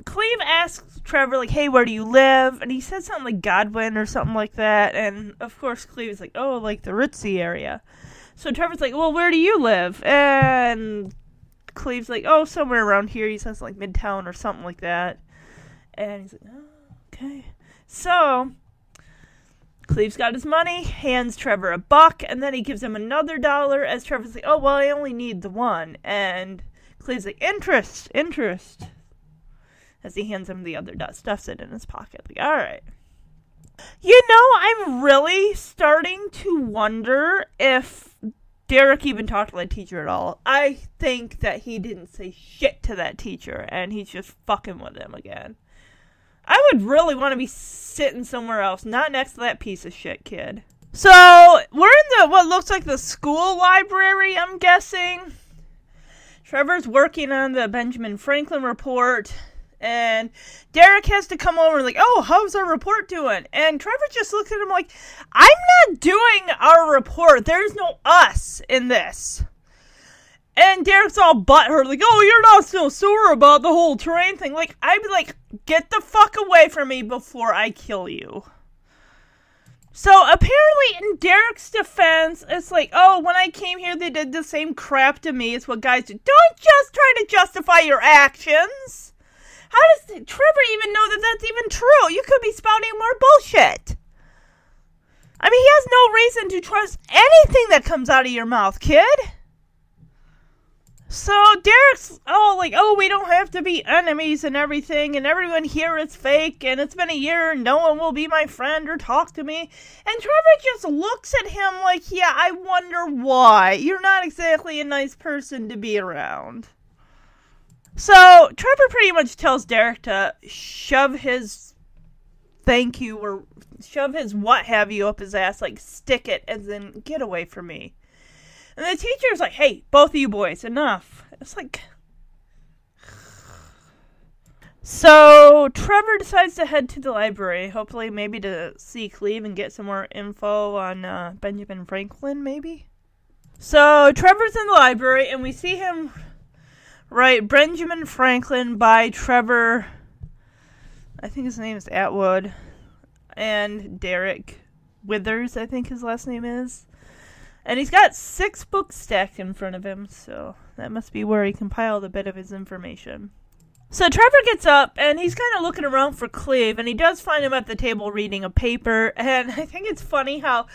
Cleve asks Trevor, like, hey, where do you live? And he says something like Godwin or something like that. And of course, Cleve Cleve's like, oh, like the Ritzy area. So Trevor's like, well, where do you live? And Cleve's like, oh, somewhere around here. He says like Midtown or something like that. And he's like, oh, okay. So Cleve's got his money, hands Trevor a buck, and then he gives him another dollar as Trevor's like, oh, well, I only need the one. And Cleve's like, interest, interest. As he hands him the other dot, stuffs it in his pocket. Like, all right. You know, I'm really starting to wonder if Derek even talked to that teacher at all. I think that he didn't say shit to that teacher and he's just fucking with him again. I would really want to be sitting somewhere else, not next to that piece of shit kid. So, we're in the what looks like the school library, I'm guessing. Trevor's working on the Benjamin Franklin report. And Derek has to come over like, oh, how's our report doing? And Trevor just looks at him like, I'm not doing our report. There's no us in this. And Derek's all butthurt, like, oh, you're not so sore about the whole terrain thing. Like, I'd be like, get the fuck away from me before I kill you. So apparently, in Derek's defense, it's like, oh, when I came here, they did the same crap to me. It's what guys do. Don't just try to justify your actions. How does Trevor even know that that's even true? You could be spouting more bullshit. I mean, he has no reason to trust anything that comes out of your mouth, kid. So Derek's oh like oh we don't have to be enemies and everything and everyone here is fake and it's been a year and no one will be my friend or talk to me and Trevor just looks at him like yeah I wonder why you're not exactly a nice person to be around. So Trevor pretty much tells Derek to shove his thank you or shove his what have you up his ass, like stick it, and then get away from me. And the teacher's like, hey, both of you boys, enough. It's like. So Trevor decides to head to the library, hopefully, maybe to see Cleve and get some more info on uh, Benjamin Franklin, maybe. So Trevor's in the library, and we see him Right, Benjamin Franklin by Trevor. I think his name is Atwood, and Derek Withers. I think his last name is. And he's got six books stacked in front of him, so that must be where he compiled a bit of his information. So Trevor gets up and he's kind of looking around for Cleve, and he does find him at the table reading a paper. And <laughs> I think it's funny how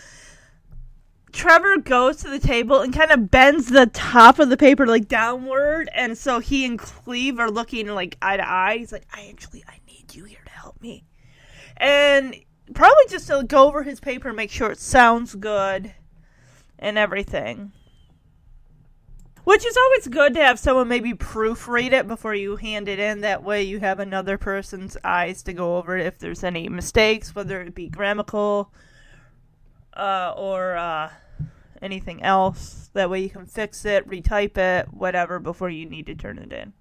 Trevor goes to the table and kind of bends the top of the paper like downward, and so he and Cleve are looking like eye to eye. He's like, "I actually, I need you here to help me," and probably just to go over his paper and make sure it sounds good and everything. Which is always good to have someone maybe proofread it before you hand it in. That way you have another person's eyes to go over it if there's any mistakes, whether it be grammatical uh, or uh, anything else. That way you can fix it, retype it, whatever, before you need to turn it in.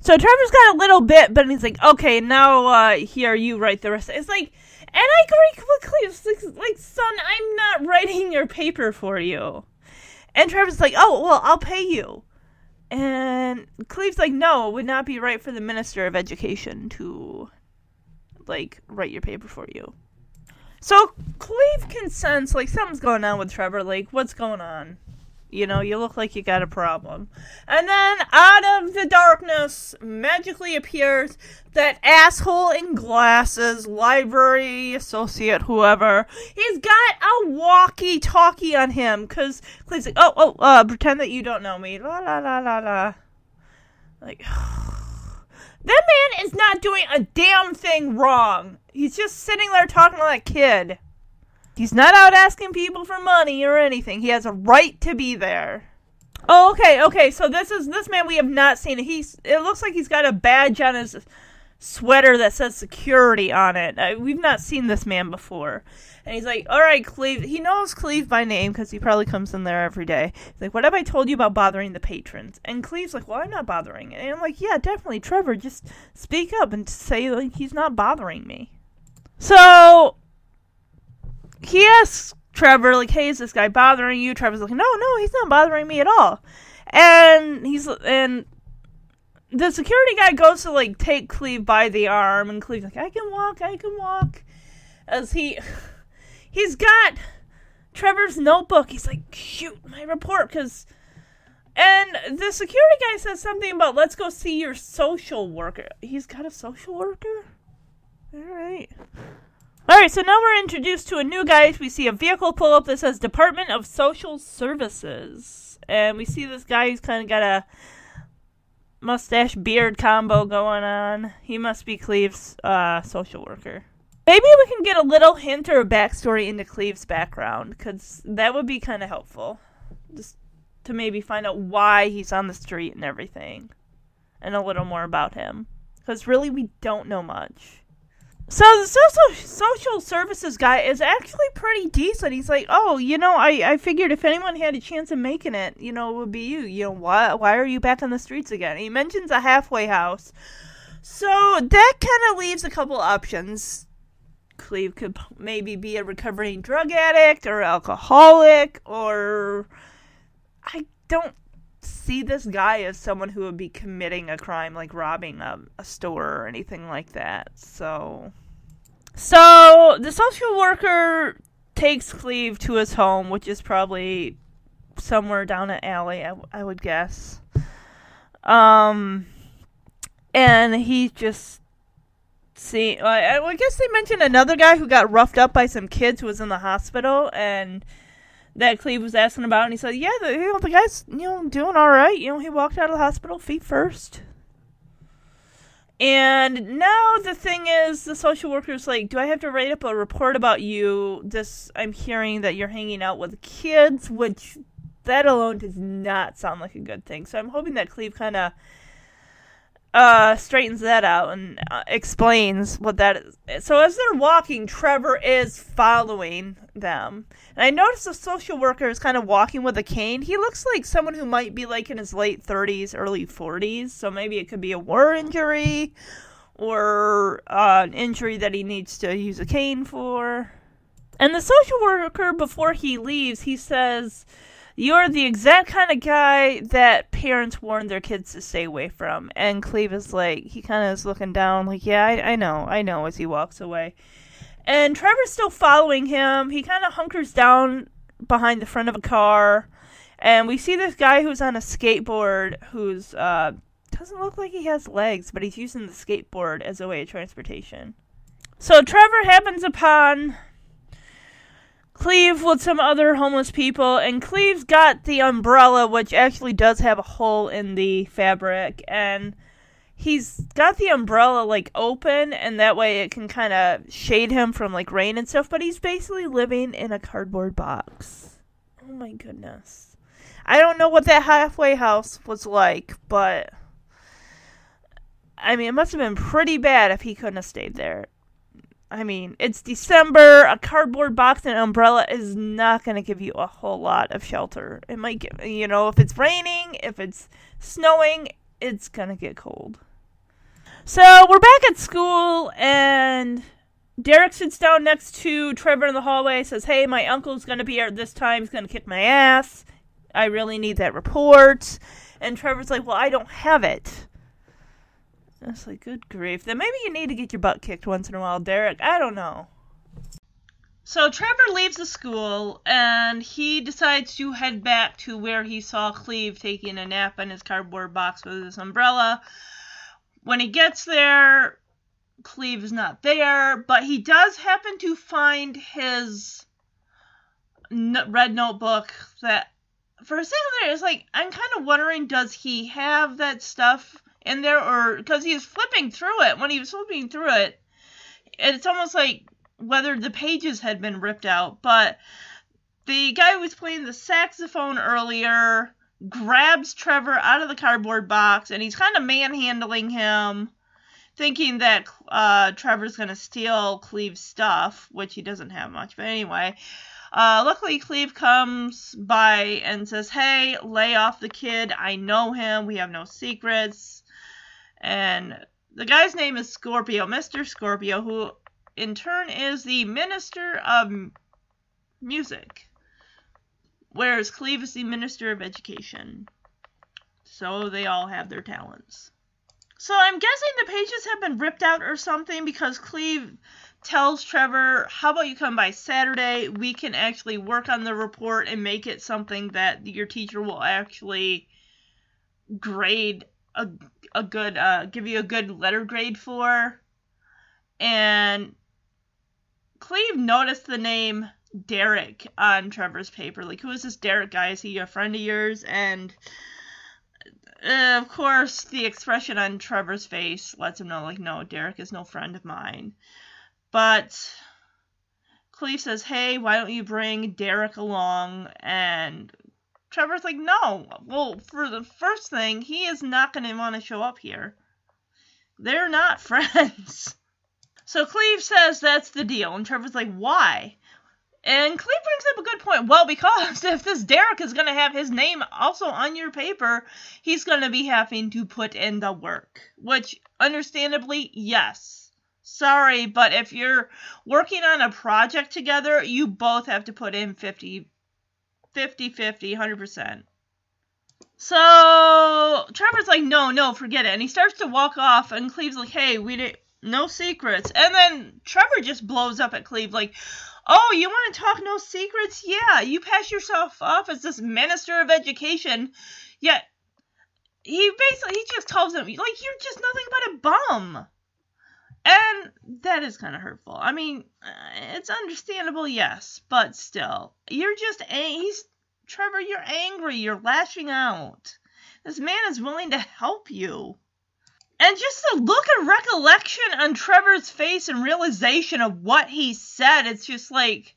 So Trevor's got a little bit, but he's like, okay, now uh, here you write the rest. It's like, and I agree quickly. Like, like, son, I'm not <laughs> writing your paper for you. And Trevor's like, oh, well, I'll pay you. And Cleve's like, no, it would not be right for the Minister of Education to, like, write your paper for you. So Cleve can sense, like, something's going on with Trevor. Like, what's going on? You know, you look like you got a problem. And then out of the darkness magically appears that asshole in glasses, library associate, whoever. He's got a walkie talkie on him because Cleve's like, oh, oh, uh, pretend that you don't know me. La la la la la. Like, that man is not doing a damn thing wrong. He's just sitting there talking to that kid. He's not out asking people for money or anything. He has a right to be there. Oh, okay, okay. So this is this man we have not seen. He's it looks like he's got a badge on his sweater that says security on it. We've not seen this man before. And he's like, "All right, Cleve." He knows Cleve by name because he probably comes in there every day. He's like, "What have I told you about bothering the patrons?" And Cleve's like, "Well, I'm not bothering." And I'm like, "Yeah, definitely, Trevor. Just speak up and say like he's not bothering me." So he asks Trevor, like, hey, is this guy bothering you? Trevor's like, no, no, he's not bothering me at all. And he's, and the security guy goes to, like, take Cleve by the arm, and Cleve's like, I can walk, I can walk. As he, he's got Trevor's notebook. He's like, shoot, my report, because, and the security guy says something about, let's go see your social worker. He's got a social worker? All right. Alright, so now we're introduced to a new guy. We see a vehicle pull up that says Department of Social Services. And we see this guy who's kind of got a mustache beard combo going on. He must be Cleve's uh, social worker. Maybe we can get a little hint or a backstory into Cleve's background, because that would be kind of helpful. Just to maybe find out why he's on the street and everything. And a little more about him. Because really, we don't know much. So the social social services guy is actually pretty decent. He's like, oh, you know, I, I figured if anyone had a chance of making it, you know, it would be you. You know, why why are you back on the streets again? He mentions a halfway house, so that kind of leaves a couple options. Cleve could maybe be a recovering drug addict or alcoholic, or I don't see this guy as someone who would be committing a crime like robbing a, a store or anything like that. So, so the social worker takes Cleve to his home, which is probably somewhere down an alley, I, I would guess. Um, and he just see. I, I guess they mentioned another guy who got roughed up by some kids who was in the hospital, and that Cleve was asking about, and he said, "Yeah, the, you know, the guy's you know doing all right. You know, he walked out of the hospital feet first. And now the thing is, the social worker's like, "Do I have to write up a report about you? This I'm hearing that you're hanging out with kids, which that alone does not sound like a good thing. So I'm hoping that Cleve kind of." Uh, straightens that out and uh, explains what that is. So as they're walking, Trevor is following them. And I notice the social worker is kind of walking with a cane. He looks like someone who might be like in his late 30s, early 40s. So maybe it could be a war injury or uh, an injury that he needs to use a cane for. And the social worker, before he leaves, he says you're the exact kind of guy that parents warn their kids to stay away from. And Cleve is like, he kind of is looking down, like, yeah, I, I know, I know, as he walks away. And Trevor's still following him. He kind of hunkers down behind the front of a car. And we see this guy who's on a skateboard who's, uh, doesn't look like he has legs, but he's using the skateboard as a way of transportation. So Trevor happens upon Cleve with some other homeless people, and Cleve's got the umbrella, which actually does have a hole in the fabric, and he's got the umbrella like open, and that way it can kind of shade him from like rain and stuff. But he's basically living in a cardboard box. Oh my goodness! I don't know what that halfway house was like, but I mean, it must have been pretty bad if he couldn't have stayed there. I mean, it's December. A cardboard box and an umbrella is not going to give you a whole lot of shelter. It might get, you know, if it's raining, if it's snowing, it's going to get cold. So we're back at school, and Derek sits down next to Trevor in the hallway. Says, "Hey, my uncle's going to be here this time. He's going to kick my ass. I really need that report. And Trevor's like, well, I don't have it. It's like, good grief. Then maybe you need to get your butt kicked once in a while, Derek. I don't know. So Trevor leaves the school and he decides to head back to where he saw Cleve taking a nap in his cardboard box with his umbrella. When he gets there, Cleve is not there, but he does happen to find his red notebook that for a second there it's like I'm kind of wondering does he have that stuff in there are because he was flipping through it when he was flipping through it it's almost like whether the pages had been ripped out but the guy who was playing the saxophone earlier grabs Trevor out of the cardboard box and he's kind of manhandling him thinking that uh, Trevor's going to steal Cleve's stuff which he doesn't have much but anyway uh, luckily, Cleve comes by and says, Hey, lay off the kid. I know him. We have no secrets. And the guy's name is Scorpio, Mr. Scorpio, who in turn is the Minister of Music, whereas Cleve is the Minister of Education. So they all have their talents. So I'm guessing the pages have been ripped out or something because Cleve tells Trevor, How about you come by Saturday? We can actually work on the report and make it something that your teacher will actually grade a, a good, uh, give you a good letter grade for. And Cleve noticed the name Derek on Trevor's paper. Like, who is this Derek guy? Is he a friend of yours? And uh, of course, the expression on Trevor's face lets him know, like, no, Derek is no friend of mine. But Cleve says, hey, why don't you bring Derek along? And Trevor's like, no. Well, for the first thing, he is not going to want to show up here. They're not <laughs> friends. So Cleve says that's the deal. And Trevor's like, why? And Cleve brings up a good point. Well, because <laughs> if this Derek is going to have his name also on your paper, he's going to be having to put in the work. Which, understandably, yes. Sorry, but if you're working on a project together, you both have to put in 50, 50, 50, 100%. So Trevor's like, no, no, forget it. And he starts to walk off, and Cleve's like, hey, we didn't, no secrets. And then Trevor just blows up at Cleve, like, oh, you want to talk no secrets? Yeah, you pass yourself off as this minister of education, yet he basically he just tells him like you're just nothing but a bum. And that is kind of hurtful. I mean, uh, it's understandable, yes, but still, you're just he's Trevor. You're angry. You're lashing out. This man is willing to help you. And just the look of recollection on Trevor's face and realization of what he said, it's just like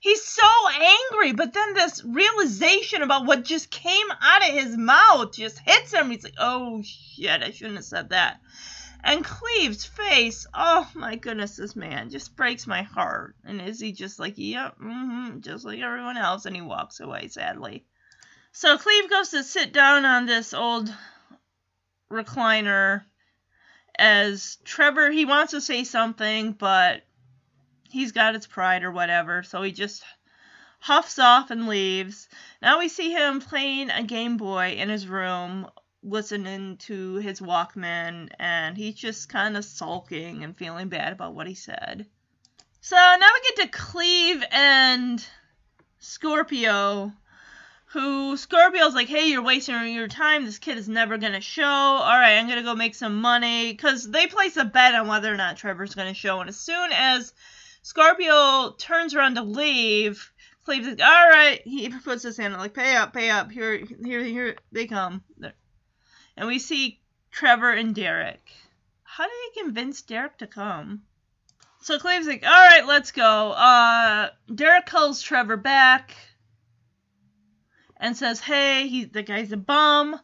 he's so angry, but then this realization about what just came out of his mouth just hits him. He's like, oh shit, I shouldn't have said that. And Cleve's face, oh my goodness, this man just breaks my heart. And is he just like, yep, mm-hmm, just like everyone else? And he walks away, sadly. So Cleve goes to sit down on this old recliner as Trevor, he wants to say something, but he's got his pride or whatever, so he just huffs off and leaves. Now we see him playing a Game Boy in his room, listening to his Walkman, and he's just kind of sulking and feeling bad about what he said. So now we get to Cleve and Scorpio who Scorpio's like, hey, you're wasting your time. This kid is never gonna show. All right, I'm gonna go make some money because they place a bet on whether or not Trevor's gonna show. And as soon as Scorpio turns around to leave, Cleve's like, all right. He puts his hand like, pay up, pay up. Here, here, here they come. And we see Trevor and Derek. How did he convince Derek to come? So Cleve's like, all right, let's go. Uh, Derek calls Trevor back and says, "Hey, he the guy's a bum."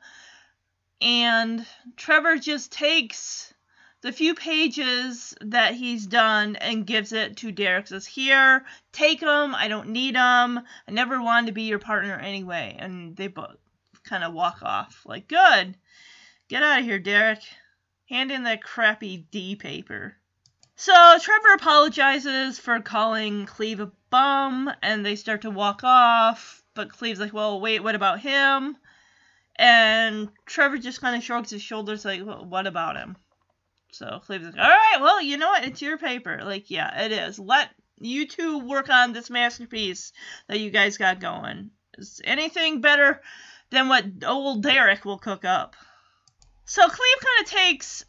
And Trevor just takes the few pages that he's done and gives it to Derek. Says, "Here, take them. I don't need them. I never wanted to be your partner anyway." And they both kind of walk off. Like, good. Get out of here, Derek. Hand in that crappy D paper. So Trevor apologizes for calling Cleve a bum, and they start to walk off but Cleve's like, well, wait, what about him? And Trevor just kind of shrugs his shoulders, like, well, what about him? So Cleve's like, all right, well, you know what? It's your paper. Like, yeah, it is. Let you two work on this masterpiece that you guys got going. Is anything better than what old Derek will cook up? So Cleve kind of takes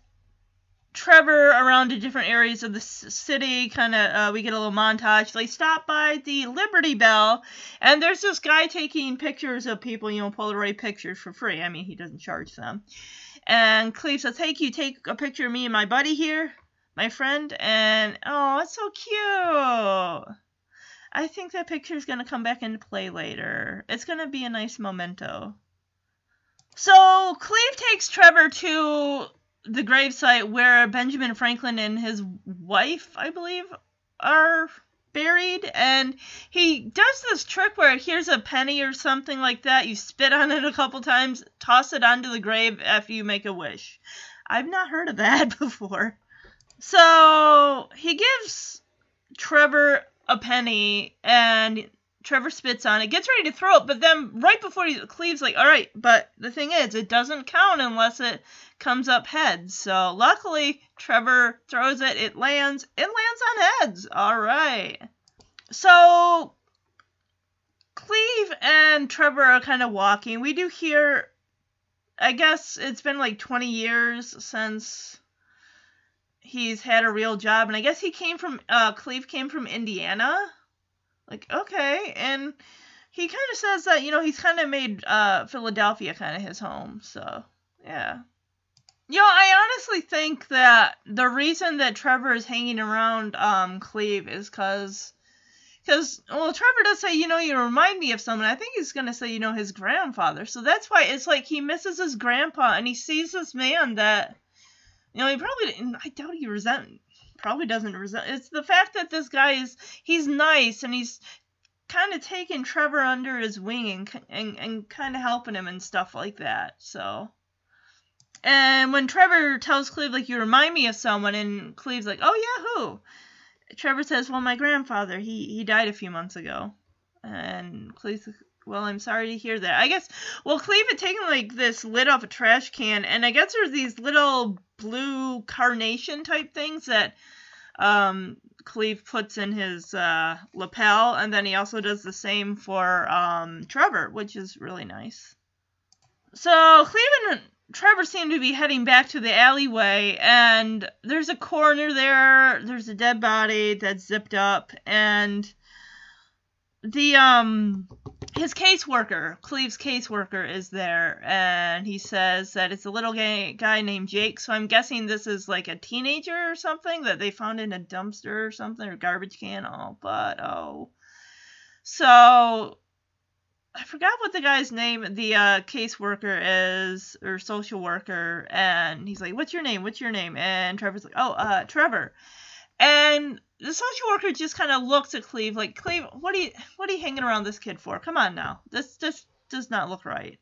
Trevor around to different areas of the city. Kind of, uh, we get a little montage. They stop by the Liberty Bell, and there's this guy taking pictures of people, you know, Polaroid pictures for free. I mean, he doesn't charge them. And Cleve says, "Hey, you take a picture of me and my buddy here, my friend?" And oh, it's so cute. I think that picture is gonna come back into play later. It's gonna be a nice memento. So Cleve takes Trevor to the gravesite where Benjamin Franklin and his wife, I believe, are buried and he does this trick where here's a penny or something like that. You spit on it a couple times toss it onto the grave after you make a wish. I've not heard of that <laughs> before. So he gives trevor a penny and Trevor spits on it, gets ready to throw it, but then right before he Cleve's like, all right, but the thing is, it doesn't count unless it comes up heads. So luckily, Trevor throws it, it lands, it lands on heads. All right. So Cleve and Trevor are kind of walking. We do hear, I guess it's been like 20 years since he's had a real job, and I guess he came from, uh, Cleve came from Indiana like, okay. And he kind of says that, you know, he's kind of made uh, Philadelphia kind of his home. So, yeah. You know, I honestly think that the reason that Trevor is hanging around um, Cleve is because. Because, well, Trevor does say, you know, you remind me of someone. I think he's going to say, you know, his grandfather. So that's why it's like he misses his grandpa and he sees this man that, you know, he probably, I doubt he resent, probably doesn't resent. It's the fact that this guy is he's nice and he's kind of taking Trevor under his wing and and, and kind of helping him and stuff like that. So. And when Trevor tells Cleve, like, you remind me of someone, and Cleve's like, oh, yeah, who? Trevor says, well, my grandfather, he, he died a few months ago. And Cleve's well, I'm sorry to hear that. I guess, well, Cleve had taken, like, this lid off a trash can, and I guess there's these little blue carnation type things that um, Cleve puts in his uh, lapel, and then he also does the same for um, Trevor, which is really nice. So Cleve and Trevor seem to be heading back to the alleyway, and there's a corner there. There's a dead body that's zipped up, and the um his caseworker, Cleve's caseworker, is there, and he says that it's a little gay, guy named Jake. So I'm guessing this is like a teenager or something that they found in a dumpster or something or garbage can. Oh, but oh, so I forgot what the guy's name, the uh, caseworker is or social worker, and he's like, "What's your name? What's your name?" And Trevor's like, "Oh, uh, Trevor." And the social worker just kind of looks at Cleve like, Cleve, what are you, what are you hanging around this kid for? Come on now, this this does not look right.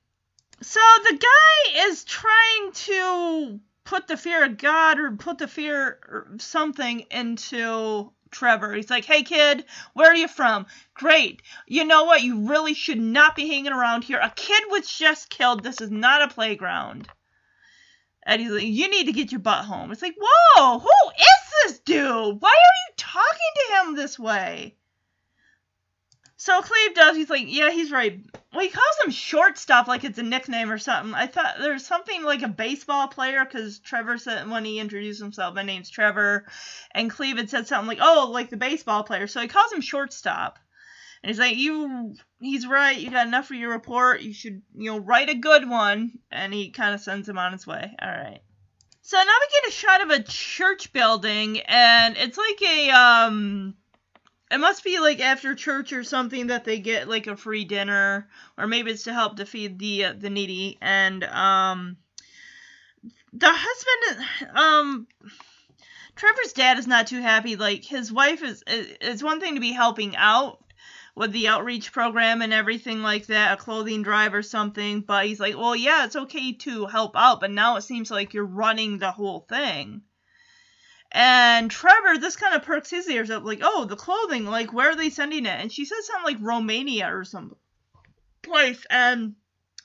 So the guy is trying to put the fear of God or put the fear or something into Trevor. He's like, hey kid, where are you from? Great. You know what? You really should not be hanging around here. A kid was just killed. This is not a playground. And he's like, you need to get your butt home. It's like, whoa, who is this dude? Why are you talking to him this way? So Cleve does. He's like, yeah, he's right. Well, he calls him shortstop like it's a nickname or something. I thought there's something like a baseball player because Trevor said when he introduced himself, my name's Trevor, and Cleve had said something like, oh, like the baseball player. So he calls him shortstop. And he's like, you, he's right. You got enough for your report. You should, you know, write a good one. And he kind of sends him on his way. All right. So now we get a shot of a church building, and it's like a, um, it must be like after church or something that they get like a free dinner, or maybe it's to help to feed the uh, the needy. And um, the husband, um, Trevor's dad is not too happy. Like his wife is, it's one thing to be helping out, with the outreach program and everything like that, a clothing drive or something. But he's like, well, yeah, it's okay to help out, but now it seems like you're running the whole thing. And Trevor, this kind of perks his ears up, like, oh, the clothing, like, where are they sending it? And she says something like Romania or some place. And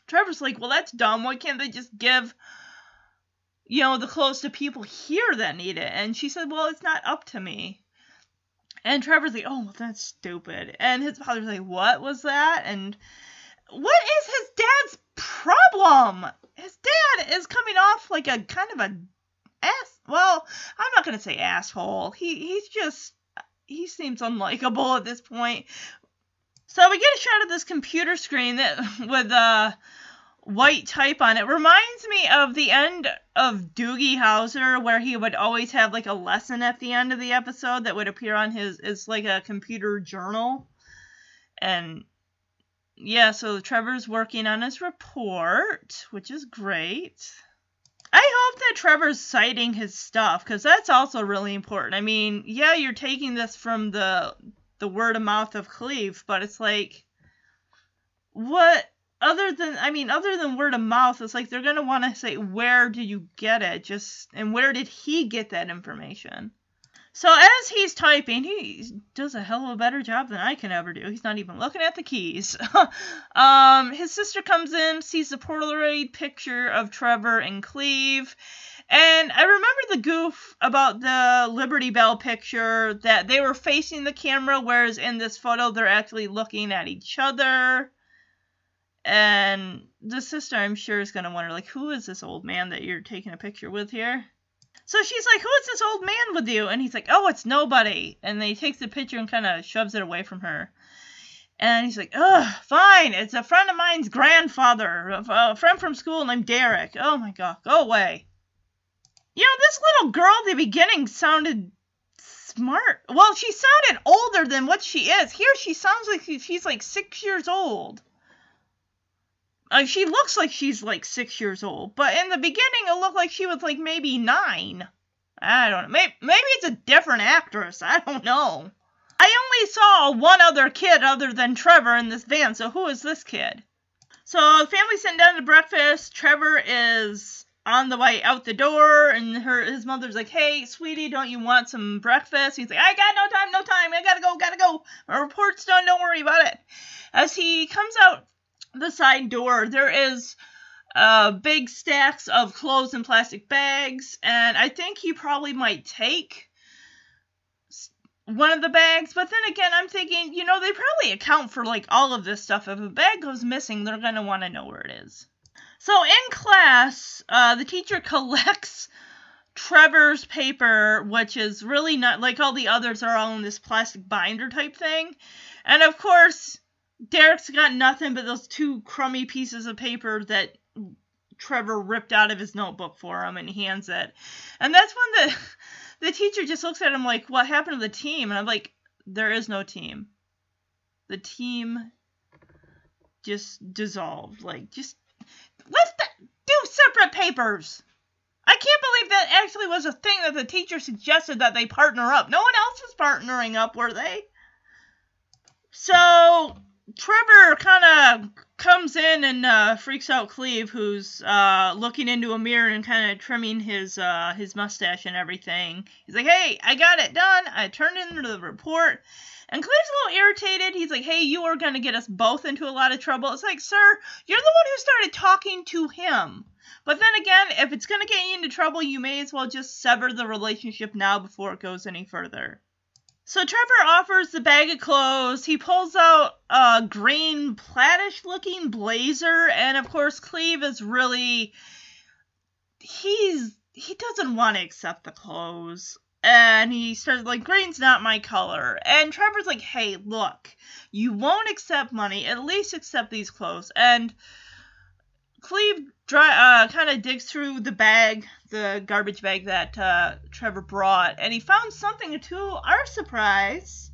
Trevor's like, well, that's dumb. Why can't they just give, you know, the clothes to people here that need it? And she said, well, it's not up to me. And Trevor's like, oh, well, that's stupid. And his father's like, what was that? And what is his dad's problem? His dad is coming off like a kind of a ass. Well, I'm not gonna say asshole. He he's just he seems unlikable at this point. So we get a shot of this computer screen that <laughs> with uh white type on it reminds me of the end of Doogie Howser where he would always have like a lesson at the end of the episode that would appear on his it's like a computer journal. And yeah, so Trevor's working on his report, which is great. I hope that Trevor's citing his stuff because that's also really important. I mean, yeah, you're taking this from the the word of mouth of Cleve, but it's like, what other than I mean, other than word of mouth, it's like they're gonna want to say where do you get it, just and where did he get that information? So as he's typing, he does a hell of a better job than I can ever do. He's not even looking at the keys. <laughs> um, his sister comes in, sees the Polaroid picture of Trevor and Cleve. And I remember the goof about the Liberty Bell picture that they were facing the camera, whereas in this photo they're actually looking at each other. And the sister, I'm sure, is going to wonder, like, who is this old man that you're taking a picture with here? So she's like, Who is this old man with you? And he's like, Oh, it's nobody. And then he takes the picture and kind of shoves it away from her. And he's like, Ugh, fine. It's a friend of mine's grandfather, uh, a friend from school named Derek. Oh my God, go away. You know, this little girl at the beginning sounded smart. Well, she sounded older than what she is. Here she sounds like she's like six years old. Uh, she looks like she's like six years old, but in the beginning it looked like she was like maybe nine. I don't know. Maybe, maybe it's a different actress. I don't know. I only saw one other kid other than Trevor in this van, so who is this kid? So the family's sitting down to breakfast. Trevor is on the way out the door, and her his mother's like, "Hey, sweetie, don't you want some breakfast?" He's like, "I got no time, no time. I gotta go, gotta go. My report's done. Don't worry about it." As he comes out the side door, there is uh, big stacks of clothes and plastic bags, and I think he probably might take one of the bags. But then again, I'm thinking, you know, they probably account for like all of this stuff. If a bag goes missing, they're gonna want to know where it is. So in class, uh, the teacher <laughs> collects Trevor's paper, which is really not like all the others are all in this plastic binder type thing. And of course, Derek's got nothing but those two crummy pieces of paper that Trevor ripped out of his notebook for him and hands it. And that's when the <laughs> the teacher just looks at him like, "What happened to the team?" And I'm like, "There is no team. The team just dissolved. Like, just let's do separate papers." I can't believe that actually was a thing that the teacher suggested that they partner up. No one else was partnering up, were they? So Trevor kind of comes in and uh, freaks out Cleve, who's uh, looking into a mirror and kind of trimming his uh, his mustache and everything. He's like, "Hey, I got it done. I turned in the report." And Cleve's a little irritated. He's like, "Hey, you are going to get us both into a lot of trouble." It's like, "Sir, you're the one who started talking to him." But then again, if it's going to get you into trouble, you may as well just sever the relationship now before it goes any further. So Trevor offers the bag of clothes. He pulls out a green plaidish looking blazer, and of course Cleve is really he's he doesn't want to accept the clothes. And he starts like green's not my color. And Trevor's like, "Hey, look, you won't accept money. At least accept these clothes." And Cleve dry, uh, kind of digs through the bag, the garbage bag that uh, Trevor brought, and he found something to our surprise.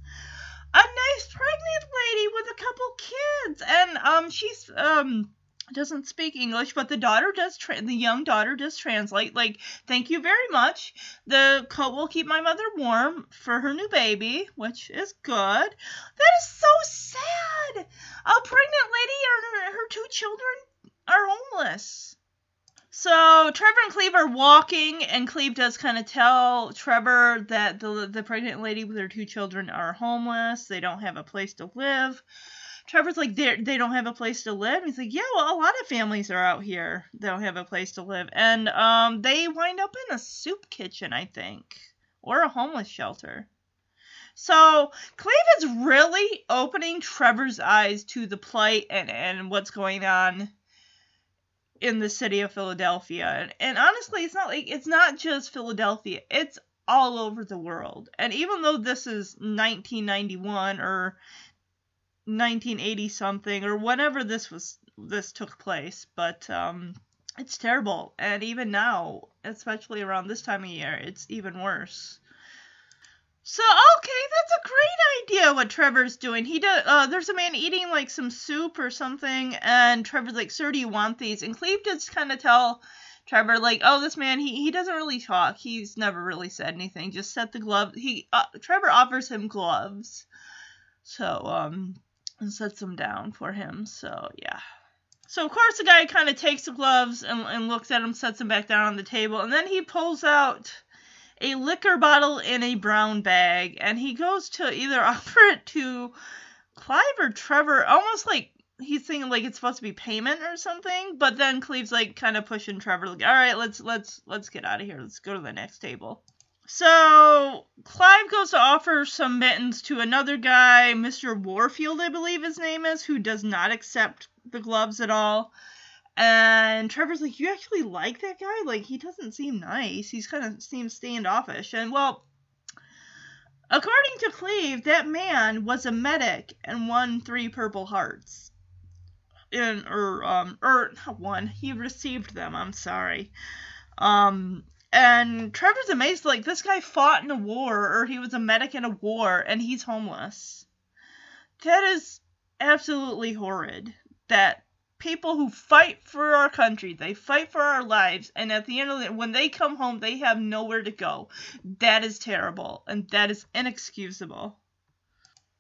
A nice pregnant lady with a couple kids, and um, she's um doesn't speak English, but the daughter does. Tra- the young daughter does translate. Like, thank you very much. The coat will keep my mother warm for her new baby, which is good. That is so sad. A pregnant lady and her, her two children are homeless. So Trevor and Cleve are walking, and Cleve does kind of tell Trevor that the the pregnant lady with her two children are homeless. They don't have a place to live. Trevor's like, they they don't have a place to live. He's like, yeah, well, a lot of families are out here. They don't have a place to live, and um, they wind up in a soup kitchen, I think, or a homeless shelter. So Cleve is really opening Trevor's eyes to the plight and and what's going on in the city of Philadelphia. And, honestly, it's not like it's not just Philadelphia. It's all over the world. And even though this is 1991 or 1980 something or whenever this was this took place, but um it's terrible. And even now, especially around this time of year, it's even worse. So okay, that's a great idea. What Trevor's doing, he does. Uh, there's a man eating like some soup or something, and Trevor's like, "Sir, do you want these?" And Cleve just kind of tell Trevor like, "Oh, this man, he he doesn't really talk. He's never really said anything. Just set the glove. He uh, Trevor offers him gloves, so um, and sets them down for him. So yeah." So of course the guy kind of takes the gloves and, and looks at them, sets them back down on the table, and then he pulls out a liquor bottle in a brown bag, and he goes to either <laughs> offer it to Clive or Trevor, almost like he's thinking like it's supposed to be payment or something. But then Cleve's like kind of pushing Trevor, like, all right, let's let's let's get out of here. Let's go to the next table. So Clive goes to offer some mittens to another guy, Mr. Warfield, I believe his name is, who does not accept the gloves at all. And Trevor's like, You actually like that guy? Like, he doesn't seem nice. He's kind of seems standoffish. And, well, according to Cleve, that man was a medic and won three Purple Hearts. In, or, um, or, not one. He received them. I'm sorry. Um, and Trevor's amazed, like, this guy fought in a war, or he was a medic in a war, and he's homeless. That is absolutely horrid. That people who fight for our country, they fight for our lives, and at the end of it, when they come home, they have nowhere to go. That is terrible, and that is inexcusable.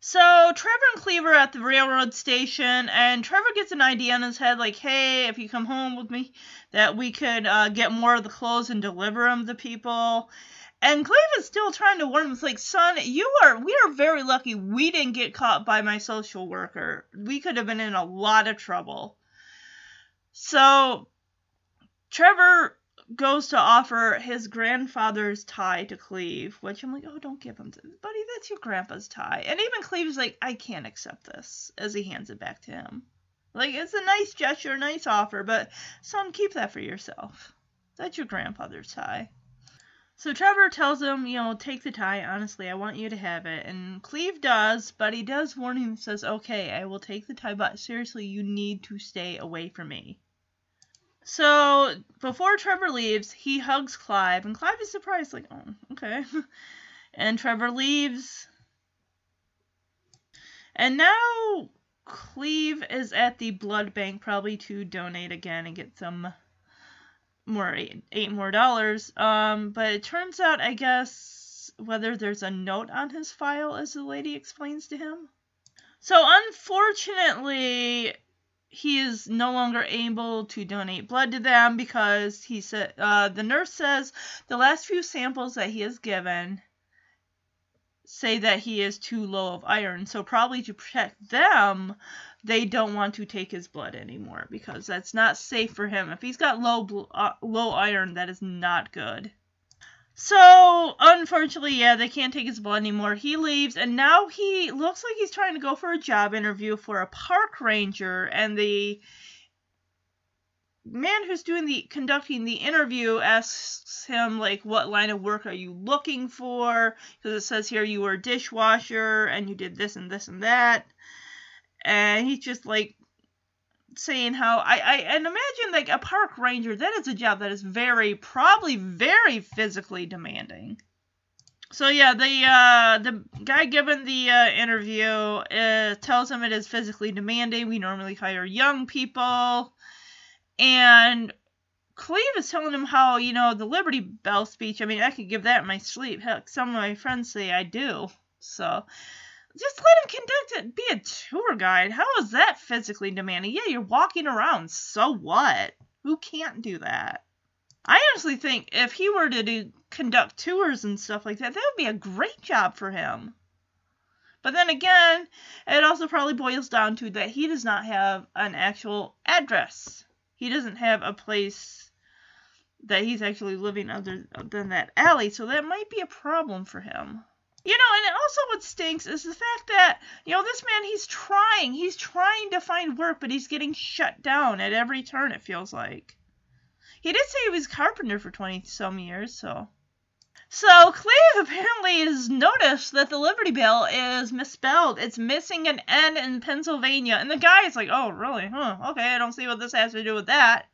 So Trevor and Cleve are at the railroad station, and Trevor gets an idea in his head, like, "Hey, if you come home with me, that we could uh, get more of the clothes and deliver them to people." And Cleve is still trying to warn him. It's like, son, you are we are very lucky we didn't get caught by my social worker. We could have been in a lot of trouble. So Trevor goes to offer his grandfather's tie to Cleve, which I'm like, oh, don't give him, to, buddy. That's your grandpa's tie. And even Cleve's like, I can't accept this, as he hands it back to him. Like it's a nice gesture, nice offer, but son, keep that for yourself. That's your grandfather's tie. So Trevor tells him, you know, take the tie. Honestly, I want you to have it. And Cleve does, but he does warn him says, okay, I will take the tie, but seriously, you need to stay away from me. So before Trevor leaves, he hugs Clive, and Clive is surprised, like, oh, okay. <laughs> and Trevor leaves. And now Cleve is at the blood bank, probably to donate again and get some more eight, eight more dollars. Um, but it turns out, I guess, whether there's a note on his file, as the lady explains to him. So unfortunately, he is no longer able to donate blood to them because he said uh, the nurse says the last few samples that he has given say that he is too low of iron. So probably to protect them, they don't want to take his blood anymore because that's not safe for him. If he's got low uh, low iron, that is not good. So, unfortunately, yeah, they can't take his blood anymore. He leaves, and now he looks like he's trying to go for a job interview for a park ranger, and the man who's doing the conducting the interview asks him like what line of work are you looking for because it says here you were a dishwasher and you did this and this and that and he's just like saying how I, I and imagine like a park ranger that is a job that is very probably very physically demanding. So yeah the uh the guy given the uh, interview uh, tells him it is physically demanding. We normally hire young people. And Cleve is telling him how you know the Liberty Bell speech I mean I could give that in my sleep. Heck some of my friends say I do. So just let him conduct it. Be a tour guide. How is that physically demanding? Yeah, you're walking around. So what? Who can't do that? I honestly think if he were to do conduct tours and stuff like that, that would be a great job for him. But then again, it also probably boils down to that he does not have an actual address. He doesn't have a place that he's actually living other than that alley, so that might be a problem for him. You know, and also what stinks is the fact that, you know, this man, he's trying. He's trying to find work, but he's getting shut down at every turn, it feels like. He did say he was a carpenter for 20 some years, so. So Cleve <laughs> apparently has noticed that the Liberty Bell is misspelled. It's missing an N in Pennsylvania. And the guy is like, oh, really? Huh, okay, I don't see what this has to do with that.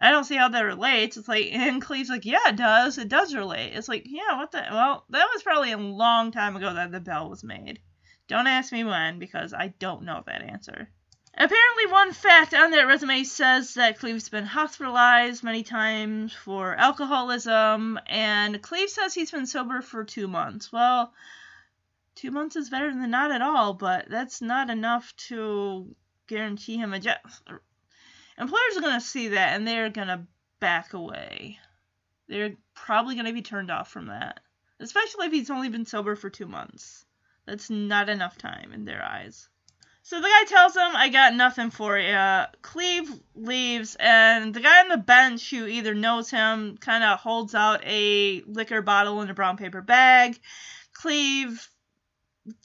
I don't see how that relates. It's like, and Cleve's like, yeah, it does. It does relate. It's like, yeah, what the? Well, that was probably a long time ago that the bell was made. Don't ask me when, because I don't know that answer. Apparently, one fact on that resume says that Cleve's been hospitalized many times for alcoholism, and Cleve says he's been sober for two months. Well, two months is better than not at all, but that's not enough to guarantee him a job. Employers are going to see that and they're going to back away. They're probably going to be turned off from that, especially if he's only been sober for two months. That's not enough time in their eyes. So the guy tells him, I got nothing for you. Cleve leaves, and the guy on the bench who either knows him kind of holds out a liquor bottle in a brown paper bag. Cleve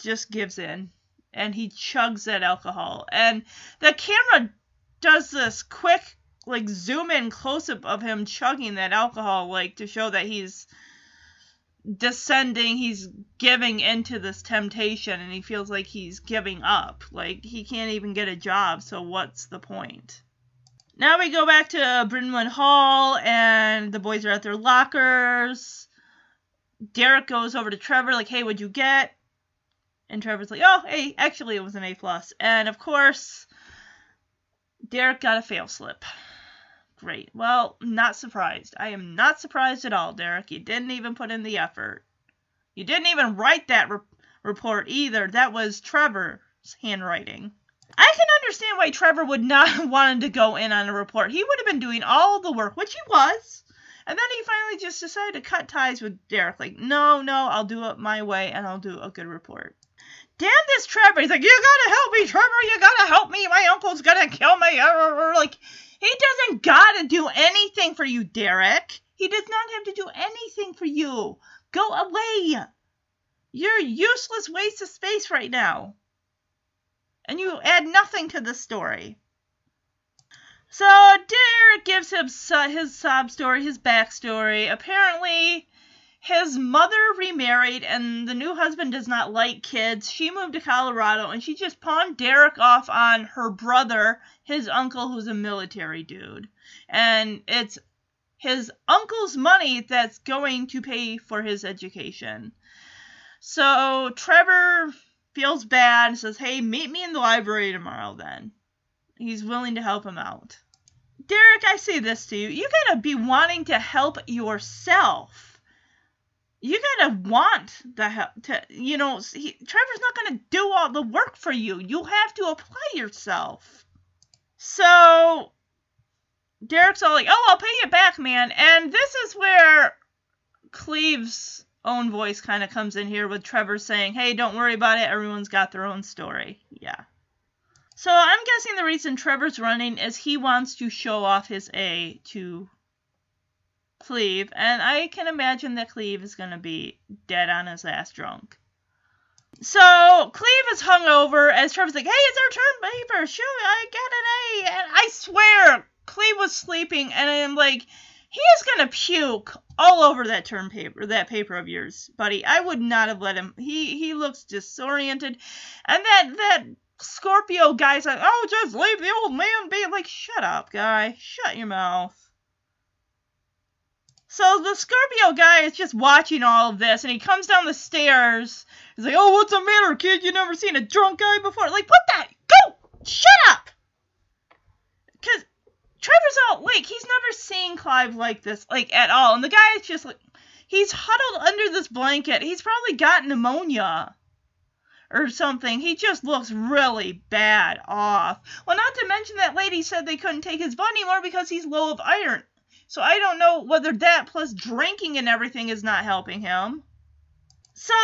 just gives in, and he chugs that alcohol. And the camera does this quick, like, zoom in close up of him chugging that alcohol, like, to show that he's descending, he's giving into this temptation and he feels like he's giving up. Like he can't even get a job, so what's the point? Now we go back to Brynwood Hall and the boys are at their lockers. Derek goes over to Trevor, like, hey, what'd you get? And Trevor's like, oh, hey, actually it was an A plus. And of course, Derek got a fail slip. Great. Well, not surprised. I am not surprised at all, Derek. You didn't even put in the effort. You didn't even write that re- report either. That was Trevor's handwriting. I can understand why Trevor would not <laughs> wanted to go in on a report. He would have been doing all the work, which he was. And then he finally just decided to cut ties with Derek. Like, no, no, I'll do it my way and I'll do a good report. Damn this Trevor. He's like, you gotta help me, Trevor. You gotta help me. My uncle's gonna kill me. Uh, uh, uh, like, he doesn't gotta do anything for you, Derek. He does not have to do anything for you. Go away. You're a useless waste of space right now. And you add nothing to the story. So Derek gives him his sob story, his backstory. Apparently, his mother remarried, and the new husband does not like kids. She moved to Colorado, and she just pawned Derek off on her brother his uncle who's a military dude. And it's his uncle's money that's going to pay for his education. So Trevor feels bad and says, Hey, meet me in the library tomorrow then. He's willing to help him out. Derek, I say this to you. You gotta be wanting to help yourself. You gotta want the help to, you know, he, Trevor's not gonna do all the work for you. You have to apply yourself. So Derek's all like, "Oh, I'll pay you back, man." And this is where Cleve's own voice kind of comes in here with Trevor saying, "Hey, don't worry about it. Everyone's got their own story." Yeah. So I'm guessing the reason Trevor's running is he wants to show off his A to Cleve, and I can imagine that Cleve is going to be dead on his ass drunk. So Cleve is hungover as Trevor's like, "Hey, it's our turn, paper. Shoot, I got an A." And I swear, Cleve was sleeping, and I'm like, "He is gonna puke all over that term paper, that paper of yours, buddy." I would not have let him. He he looks disoriented, and that that Scorpio guy's like, "Oh, just leave the old man be." Like, shut up, guy. Shut your mouth. So the Scorpio guy is just watching all of this, and he comes down the stairs. He's like, "Oh, what's the matter, kid? You never seen a drunk guy before?" Like, what the? Go! Shut up! Cause Trevor's all like, he's never seen Clive like this, like at all, and the guy is just like, he's huddled under this blanket. He's probably got pneumonia or something. He just looks really bad off. Well, not to mention that lady said they couldn't take his blood anymore because he's low of iron. So I don't know whether that plus drinking and everything is not helping him. So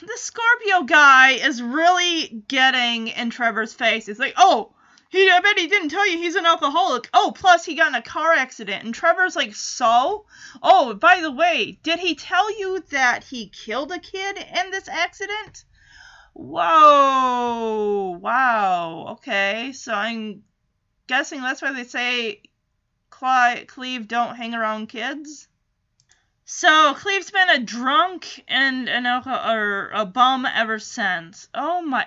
the Scorpio guy is really getting in Trevor's face. It's like, "Oh, he I bet he didn't tell you he's an alcoholic. Oh, plus he got in a car accident." And Trevor's like, "So? Oh, by the way, did he tell you that he killed a kid in this accident?" Whoa! Wow. Okay, so I'm guessing that's why they say Cleve don't hang around kids. So Cleve's been a drunk and an alcohol or a bum ever since. Oh my.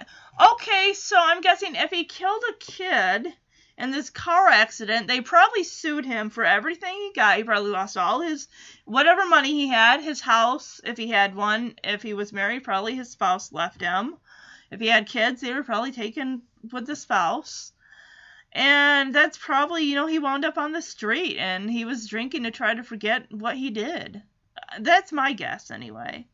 Okay, so I'm guessing if he killed a kid in this car accident, they probably sued him for everything he got. He probably lost all his whatever money he had, his house if he had one. If he was married, probably his spouse left him. If he had kids, they were probably taken with the spouse. And that's probably, you know, he wound up on the street and he was drinking to try to forget what he did. That's my guess, anyway.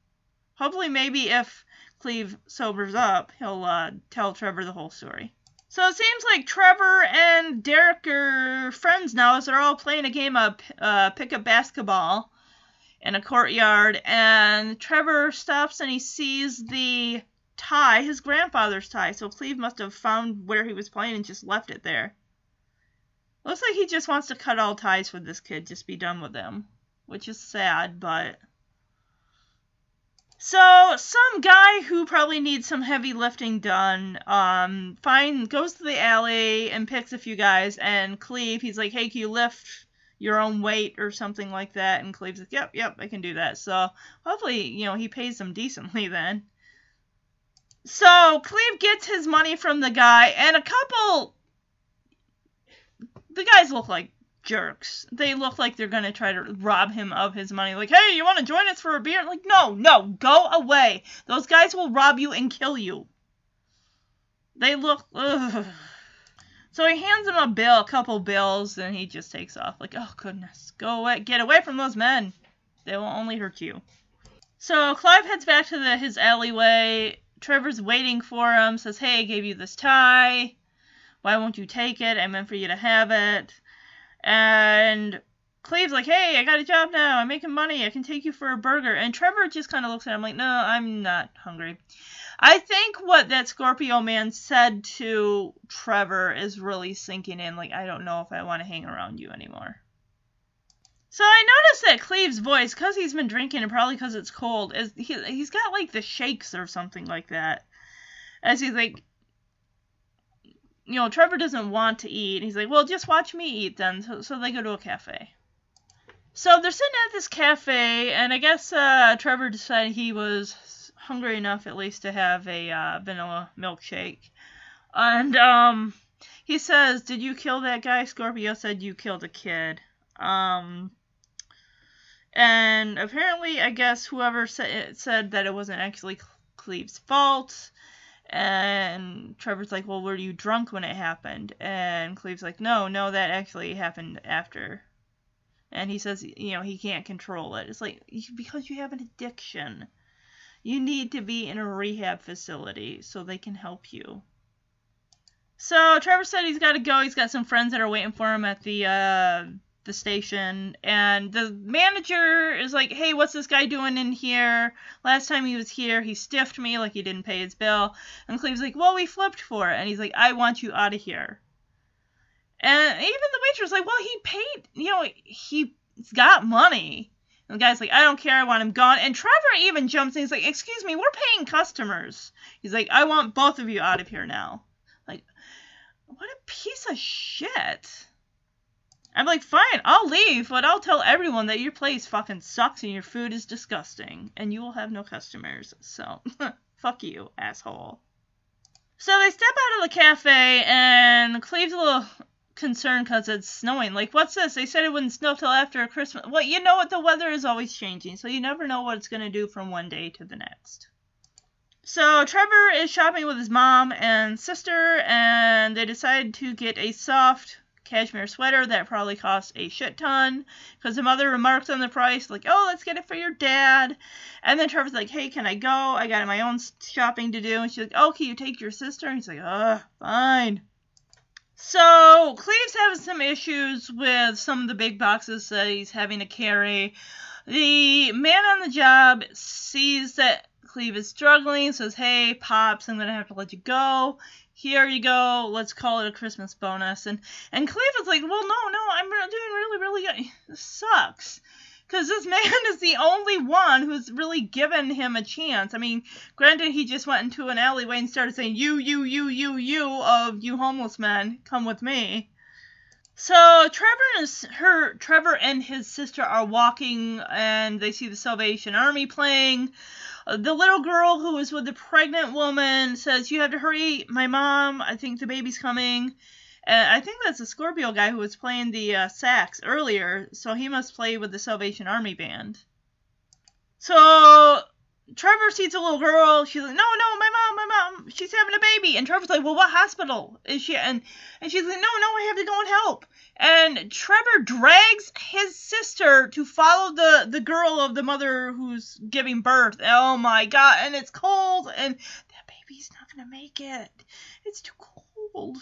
Hopefully, maybe if Cleve sobers up, he'll uh, tell Trevor the whole story. So it seems like Trevor and Derek are friends now, as they're all playing a game of uh, pickup basketball in a courtyard. And Trevor stops and he sees the tie, his grandfather's tie. So Cleve must have found where he was playing and just left it there. Looks like he just wants to cut all ties with this kid, just be done with him. Which is sad, but. So some guy who probably needs some heavy lifting done, um, find goes to the alley and picks a few guys and Cleve, he's like, Hey, can you lift your own weight or something like that? And Cleve's like, Yep, yep, I can do that. So hopefully, you know, he pays them decently <laughs> then. So Cleve gets his money from the guy, and a couple. The guys look like jerks. They look like they're gonna try to rob him of his money. Like, hey, you want to join us for a beer? Like, no, no, go away. Those guys will rob you and kill you. They look. Ugh. So he hands him a bill, a couple bills, and he just takes off. Like, oh goodness, go away, get away from those men. They will only hurt you. So Clive heads back to the, his alleyway Trevor's waiting for him, says, Hey, I gave you this tie. Why won't you take it? I meant for you to have it. And Cleve's like, Hey, I got a job now. I'm making money. I can take you for a burger. And Trevor just kind of looks at him like, No, I'm not hungry. I think what that Scorpio man said to Trevor is really sinking in. Like, I don't know if I want to hang around you anymore. So I noticed that Cleve's voice, because he's been drinking and probably because it's cold, is he, he's got like the shakes or something like that. As he's like, you know, Trevor doesn't want to eat. He's like, well, just watch me eat then. So, so they go to a cafe. So they're sitting at this cafe, and I guess uh, Trevor decided he was hungry enough at least to have a uh, vanilla milkshake. And um, he says, "Did you kill that guy?" Scorpio said, "You killed a kid." Um, and apparently, I guess whoever said, said that it wasn't actually Cleve's fault. And Trevor's like, Well, were you drunk when it happened? And Cleve's like, No, no, that actually happened after. And he says, You know, he can't control it. It's like, because you have an addiction. You need to be in a rehab facility so they can help you. So Trevor said he's got to go. He's got some friends that are waiting for him at the uh, the station and the manager is like hey what's this guy doing in here? Last time he was here he stiffed me like he didn't pay his bill. And cleve's like well we flipped for it. And he's like i want you out of here. And even the waitress like well he paid you know he's got money. And the guy's like i don't care i want him gone. And trevor even jumps in he's like excuse me we're paying customers. He's like i want both of you out of here now. Like what a piece of shit I'm like, fine, I'll leave, but I'll tell everyone that your place fucking sucks and your food is disgusting, and you will have no customers. So, <laughs> fuck you, asshole. So they step out of the cafe, and Cleve's a little concerned because it's snowing. Like, what's this? They said it wouldn't snow till after Christmas. Well, you know what? The weather is always changing, so you never know what it's going to do from one day to the next. So Trevor is shopping with his mom and sister, and they decide to get a soft cashmere sweater that probably costs a shit ton. Because the mother remarks on the price like oh let's get it for your dad. And then trevor's like hey can i go? I got my own shopping to do. And she's like oh can you take your sister. And he's like uh fine. So cleve's having some issues with some of the big boxes that he's having to carry. The man on the job sees that Cleve is struggling, says, Hey, Pops, I'm going to have to let you go. Here you go. Let's call it a Christmas bonus. And, and Cleve is like, Well, no, no, I'm doing really, really good. This sucks. Because this man is the only one who's really given him a chance. I mean, granted, he just went into an alleyway and started saying, You, you, you, you, you, of you homeless men, come with me. So Trevor and her Trevor and his sister are walking and they see the Salvation Army playing. The little girl who was with the pregnant woman says, "You have to hurry, my mom. I think the baby's coming." And I think that's the Scorpio guy who was playing the uh, sax earlier, so he must play with the Salvation Army band. So Trevor sees a little girl. She's like, "No, no, my mom, my mom, she's having a baby." And Trevor's like, "Well, what hospital is she?" And and she's like, "No, no, I have to go and help." And Trevor drags his sister to follow the the girl of the mother who's giving birth. Oh my god! And it's cold, and that baby's not gonna make it. It's too cold.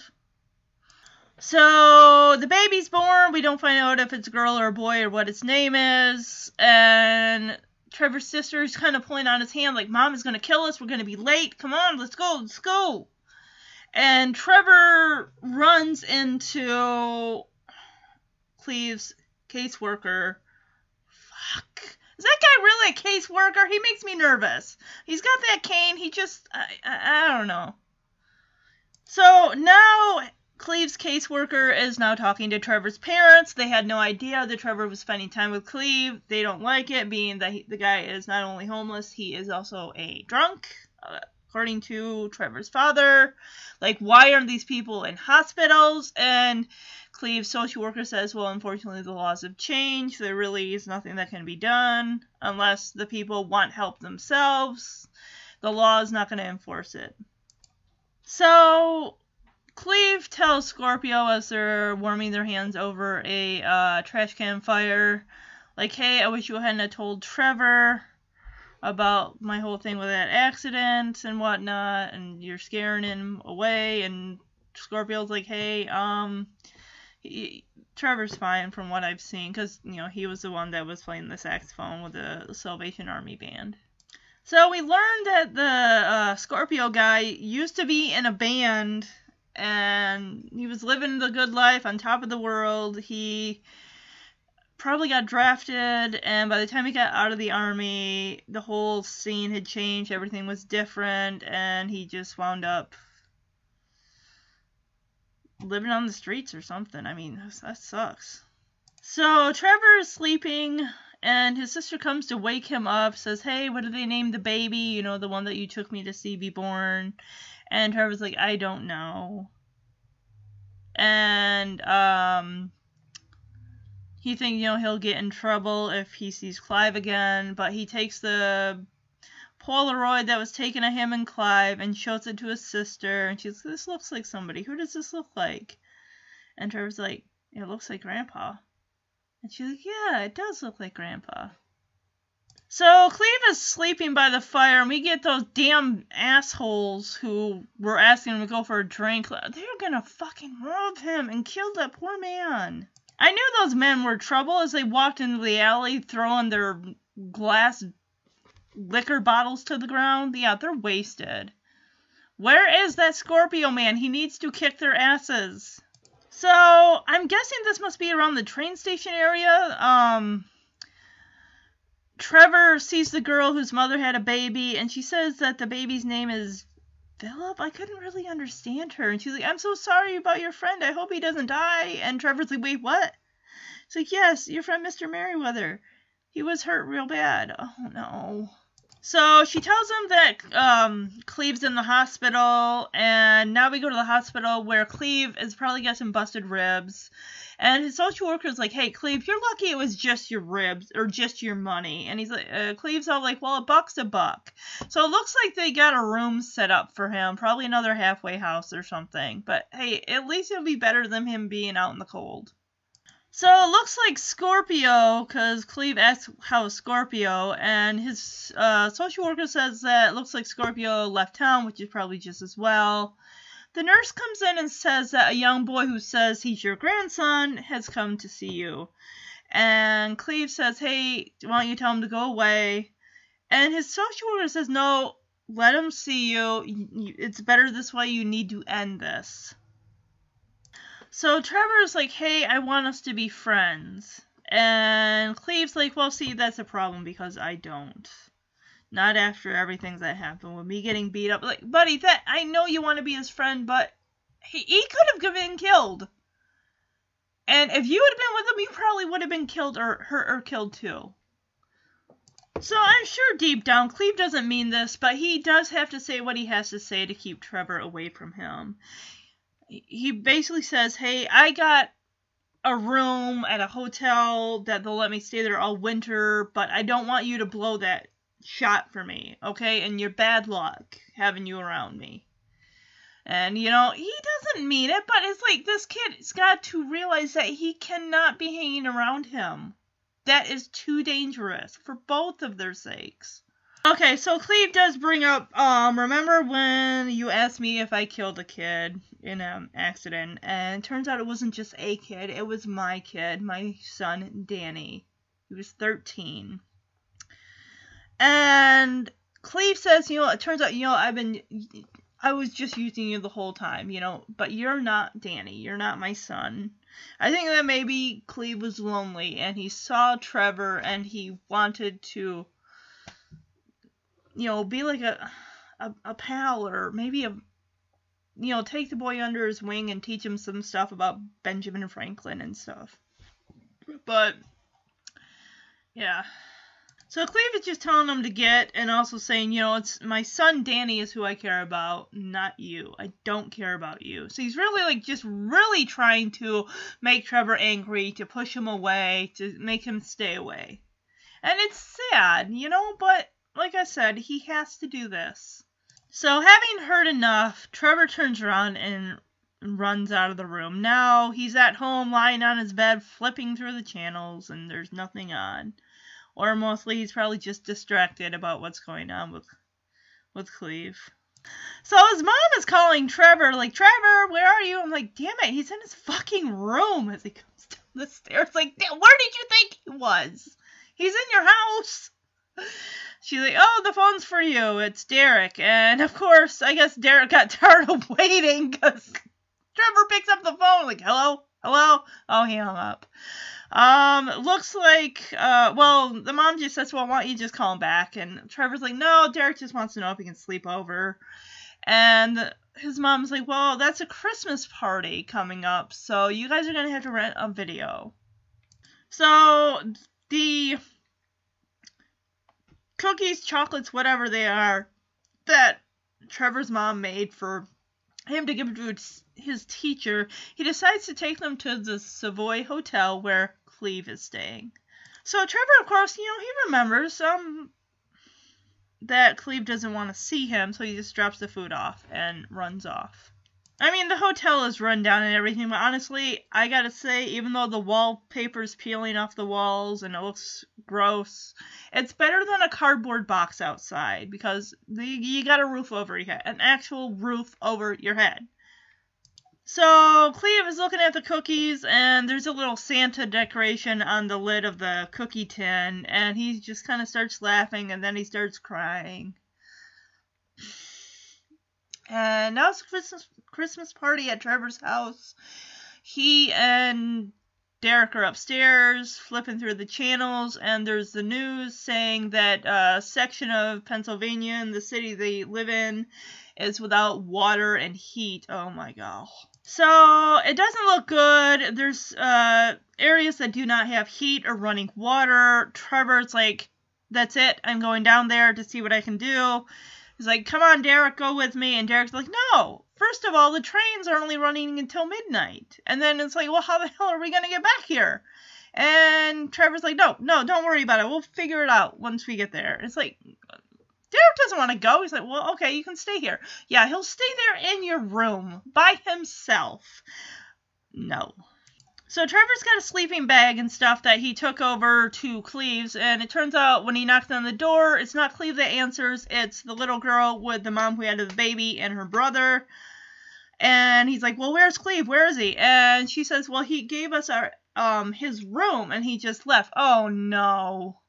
So the baby's born. We don't find out if it's a girl or a boy or what its name is. And Trevor's sister's kind of pulling on his hand, like, Mom is going to kill us. We're going to be late. Come on, let's go, let's go. And Trevor runs into Cleve's caseworker. Fuck. Is that guy really a caseworker? He makes me nervous. He's got that cane. He just, I, I, I don't know. So now Cleve's caseworker is now talking to Trevor's parents. They had no idea that Trevor was spending time with Cleve. They don't like it, being that he, the guy is not only homeless, he is also a drunk, uh, according to Trevor's father. Like, why aren't these people in hospitals? And Cleve's social worker says, well, unfortunately, the laws have changed. There really is nothing that can be done unless the people want help themselves. The law is not going to enforce it. So Cleve tells Scorpio as they're warming their hands over a uh, trash can fire, like, hey, I wish you hadn't told Trevor about my whole thing with that accident and whatnot, and you're scaring him away. And Scorpio's like, hey, um, he, Trevor's fine from what I've seen, because, you know, he was the one that was playing the saxophone with the Salvation Army band. So we learned that the uh, Scorpio guy used to be in a band and he was living the good life on top of the world. He probably got drafted, and by the time he got out of the army, the whole scene had changed. Everything was different, and he just wound up living on the streets or something. I mean, that sucks. So Trevor is sleeping, and his sister comes to wake him up, says, Hey, what do they name the baby? You know, the one that you took me to see be born. And Trevor's like, I don't know. And um he thinks, you know, he'll get in trouble if he sees Clive again, but he takes the Polaroid that was taken of him and Clive and shows it to his sister and she's this looks like somebody. Who does this look like? And Trevor's like, It looks like Grandpa. And she's like, Yeah, it does look like Grandpa. So Cleve is sleeping by the fire, and we get those damn assholes who were asking him to go for a drink. They're gonna fucking rob him and kill that poor man. I knew those men were trouble as they walked into the alley throwing their glass liquor bottles to the ground. Yeah, they're wasted. Where is that Scorpio man? He needs to kick their asses. So I'm guessing this must be around the train station area. Um, Trevor sees the girl whose mother had a baby, and she says that the baby's name is Philip. I couldn't really understand her, and she's like, "I'm so sorry about your friend. I hope he doesn't die." And Trevor's like, "Wait, what?" It's like, "Yes, your friend, Mr. Merriweather. He was hurt real bad." Oh no. So she tells him that um, Cleve's in the hospital, and now we go to the hospital where Cleve is probably got some busted ribs. And his social worker is like, "Hey, Cleve, you're lucky it was just your ribs or just your money." And he's like, uh, Cleve's all like, "Well, a buck's a buck." So it looks like they got a room set up for him, probably another halfway house or something. But hey, at least it'll be better than him being out in the cold. So it looks like Scorpio, because Cleve asks how Scorpio, and his uh, social worker says that it looks like Scorpio left town, which is probably just as well. The nurse comes in and says that a young boy who says he's your grandson has come to see you. And Cleve says, Hey, why don't you tell him to go away? And his social worker says, no, let him see you. You- It's better this way. You need to end this. So Trevor's like, hey, I want us to be friends. And Cleve's like, well, see, that's a problem because I don't. Not after everything that happened with me getting beat up. Like, buddy, that I know you want to be his friend, but he, he could have been killed. And if you had been with him, you probably would have been killed or hurt or killed too. So I'm sure deep down, Cleve doesn't mean this, but he does have to say what he has to say to keep Trevor away from him. He basically says, Hey, I got a room at a hotel that they'll let me stay there all winter, but I don't want you to blow that shot for me, okay? And you're bad luck having you around me. And you know, he doesn't mean it, but it's like this kid's got to realize that he cannot be hanging around him. That is too dangerous for both of their sakes. Okay, so Cleve does bring up, um, remember when you asked me if I killed a kid in an accident? And turns out it wasn't just a kid, it was my kid, my son, Danny. He was 13. And Cleve says, you know, it turns out, you know, I've been, I was just using you the whole time, you know, but you're not Danny. You're not my son. I think that maybe Cleve was lonely and he saw Trevor and he wanted to, you know, be like a, a, a pal or maybe a, you know, take the boy under his wing and teach him some stuff about Benjamin Franklin and stuff. But, yeah. So Cleve is just telling him to get and also saying, you know, it's my son Danny is who I care about, not you. I don't care about you. So he's really like just really trying to make Trevor angry, to push him away, to make him stay away. And it's sad, you know, but like I said, he has to do this. So having heard enough, Trevor turns around and runs out of the room. Now he's at home lying on his bed flipping through the channels and there's nothing on or mostly he's probably just distracted about what's going on with with Cleve. So his mom is calling Trevor, like, Trevor, where are you? I'm like, damn it, he's in his fucking room as he comes down the stairs. Like, where did you think he was? He's in your house. She's like, oh, the phone's for you. It's Derek. And of course, I guess Derek got <laughs> tired of waiting because Trevor picks up the phone, like, hello, hello. Oh, he hung up. Um, looks like, uh, well, the mom just says, well, why don't you just call him back? And Trevor's like, no, Derek just wants to know if he can sleep over. And his mom's like, well, that's a Christmas party coming up, so you guys are to have to rent a video. So, the cookies, chocolates, whatever they are, that Trevor's mom made for him to give to his teacher, he decides to take them to the Savoy Hotel where Cleve is staying. So Trevor, of course, you know, he remembers um that Cleve doesn't want to see him, so he just drops the food off and runs off. I mean, the hotel is run down and everything, but honestly, I gotta say, even though the wallpaper's peeling off the walls and it looks gross, it's better than a cardboard box outside because the, you got a roof over your head, an actual roof over your head. So Cleve is looking at the cookies, and there's a little Santa decoration on the lid of the cookie tin, and he just kind of starts laughing, and then he starts crying. And now it's a Christmas Christmas party at Trevor's house. He and Derek are upstairs flipping through the channels, and there's the news saying that a section of Pennsylvania in the city they live in is without water and heat. Oh my god. So it doesn't look good. There's uh, areas that do not have heat or running water. Trevor's like, that's it. I'm going down there to see what I can do. He's like, come on, Derek, go with me. And Derek's like, no. First of all, the trains are only running until midnight. And then it's like, well, how the hell are we going to get back here? And Trevor's like, no, no, don't worry about it. We'll figure it out once we get there. It's like, Derek doesn't want to go. He's like, well, okay, you can stay here. Yeah, he'll stay there in your room by himself. No. So Trevor's got a sleeping bag and stuff that he took over to Cleve's, and it turns out when he knocks on the door, it's not Cleve that answers, it's the little girl with the mom who had the baby and her brother. And he's like, Well, where's Cleve? Where is he? And she says, Well, he gave us our um his room and he just left. Oh no.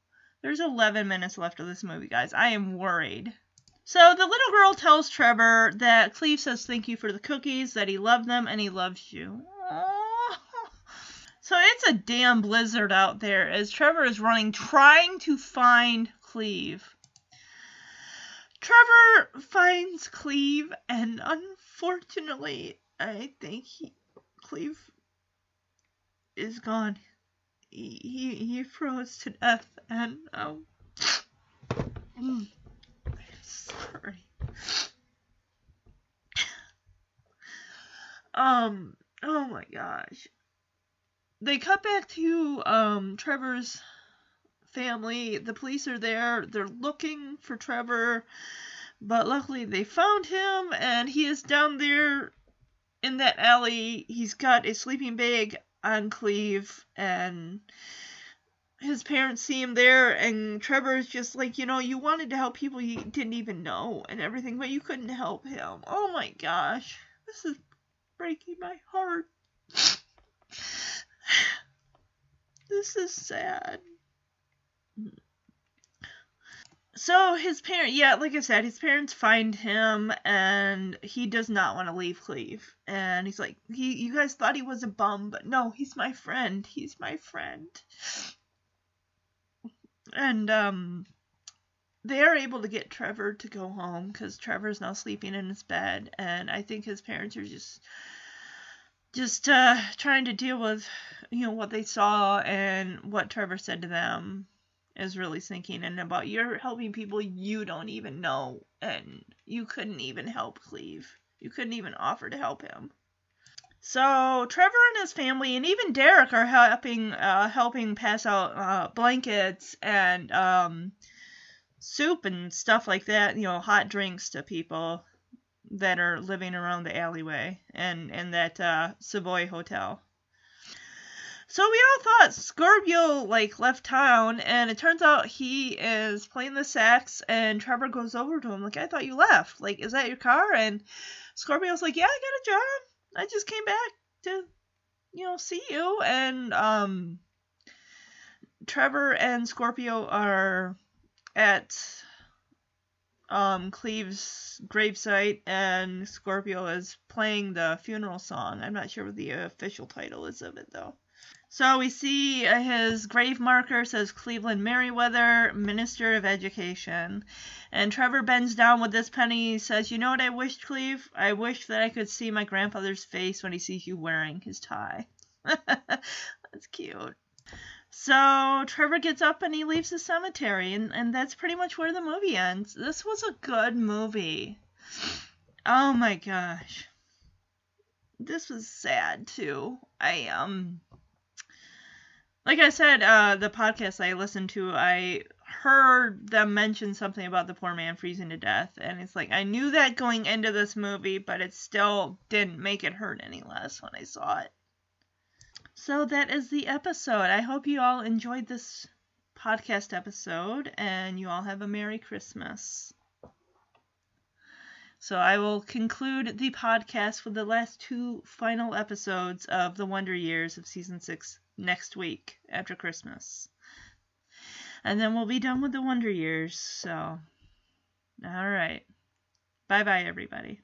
There's 11 minutes left of this movie, guys. I am worried. So the little girl tells Trevor that Cleve says thank you for the cookies, that he loved them, and he loves you. Aww. So it's a damn blizzard out there as Trevor is running, trying to find Cleve. Trevor finds Cleve, and unfortunately, I think he, Cleve is gone. He, he, he froze to death, and, um, mm, I'm sorry. Um, oh my gosh. They cut back to, um, Trevor's family. The police are there. They're looking for Trevor, but luckily they found him, and he is down there in that alley. He's got a sleeping bag on Cleve, and his parents see him there, and Trevor is just like, you know, you wanted to help people you didn't even know and everything, but you couldn't help him. Oh my gosh, this is breaking my heart. <laughs> <laughs> this is sad. So his parent, yeah, like I said, his parents find him, and he does not want to leave Cleve. And he's like, he, you guys thought he was a bum, but no, he's my friend. He's my friend. And um, they are able to get Trevor to go home because Trevor's now sleeping in his bed, and I think his parents are just, just uh, trying to deal with, you know, what they saw and what Trevor said to them is really sinking in about you're helping people you don't even know and you couldn't even help Cleve. You couldn't even offer to help him. So Trevor and his family and even Derek are helping uh, helping pass out uh, blankets and um, soup and stuff like that, you know, hot drinks to people that are living around the alleyway and in that uh, Savoy hotel. So we all thought Scorpio like left town, and it turns out he is playing the sax. And Trevor goes over to him like, "I thought you left. Like, is that your car?" And Scorpio's like, "Yeah, I got a job. I just came back to, you know, see you." And um, Trevor and Scorpio are at um Cleve's gravesite, and Scorpio is playing the funeral song. I'm not sure what the official title is of it though. So we see his grave marker says Cleveland Merriweather, Minister of Education. And Trevor bends down with this penny. He says, You know what I wish, Cleve? I wish that I could see my grandfather's face when he sees you wearing his tie. <laughs> that's cute. So Trevor gets up and he leaves the cemetery, and, and that's pretty much where the movie ends. This was a good movie. Oh my gosh. This was sad too. I um like I said, uh, the podcast I listened to, I heard them mention something about the poor man freezing to death, and it's like I knew that going into this movie, but it still didn't make it hurt any less when I saw it. So that is the episode. I hope you all enjoyed this podcast episode, and you all have a Merry Christmas. So I will conclude the podcast with the last two final episodes of the Wonder Years of season six next week after Christmas. And then we'll be done with the Wonder Years. So, all right. Bye bye, everybody.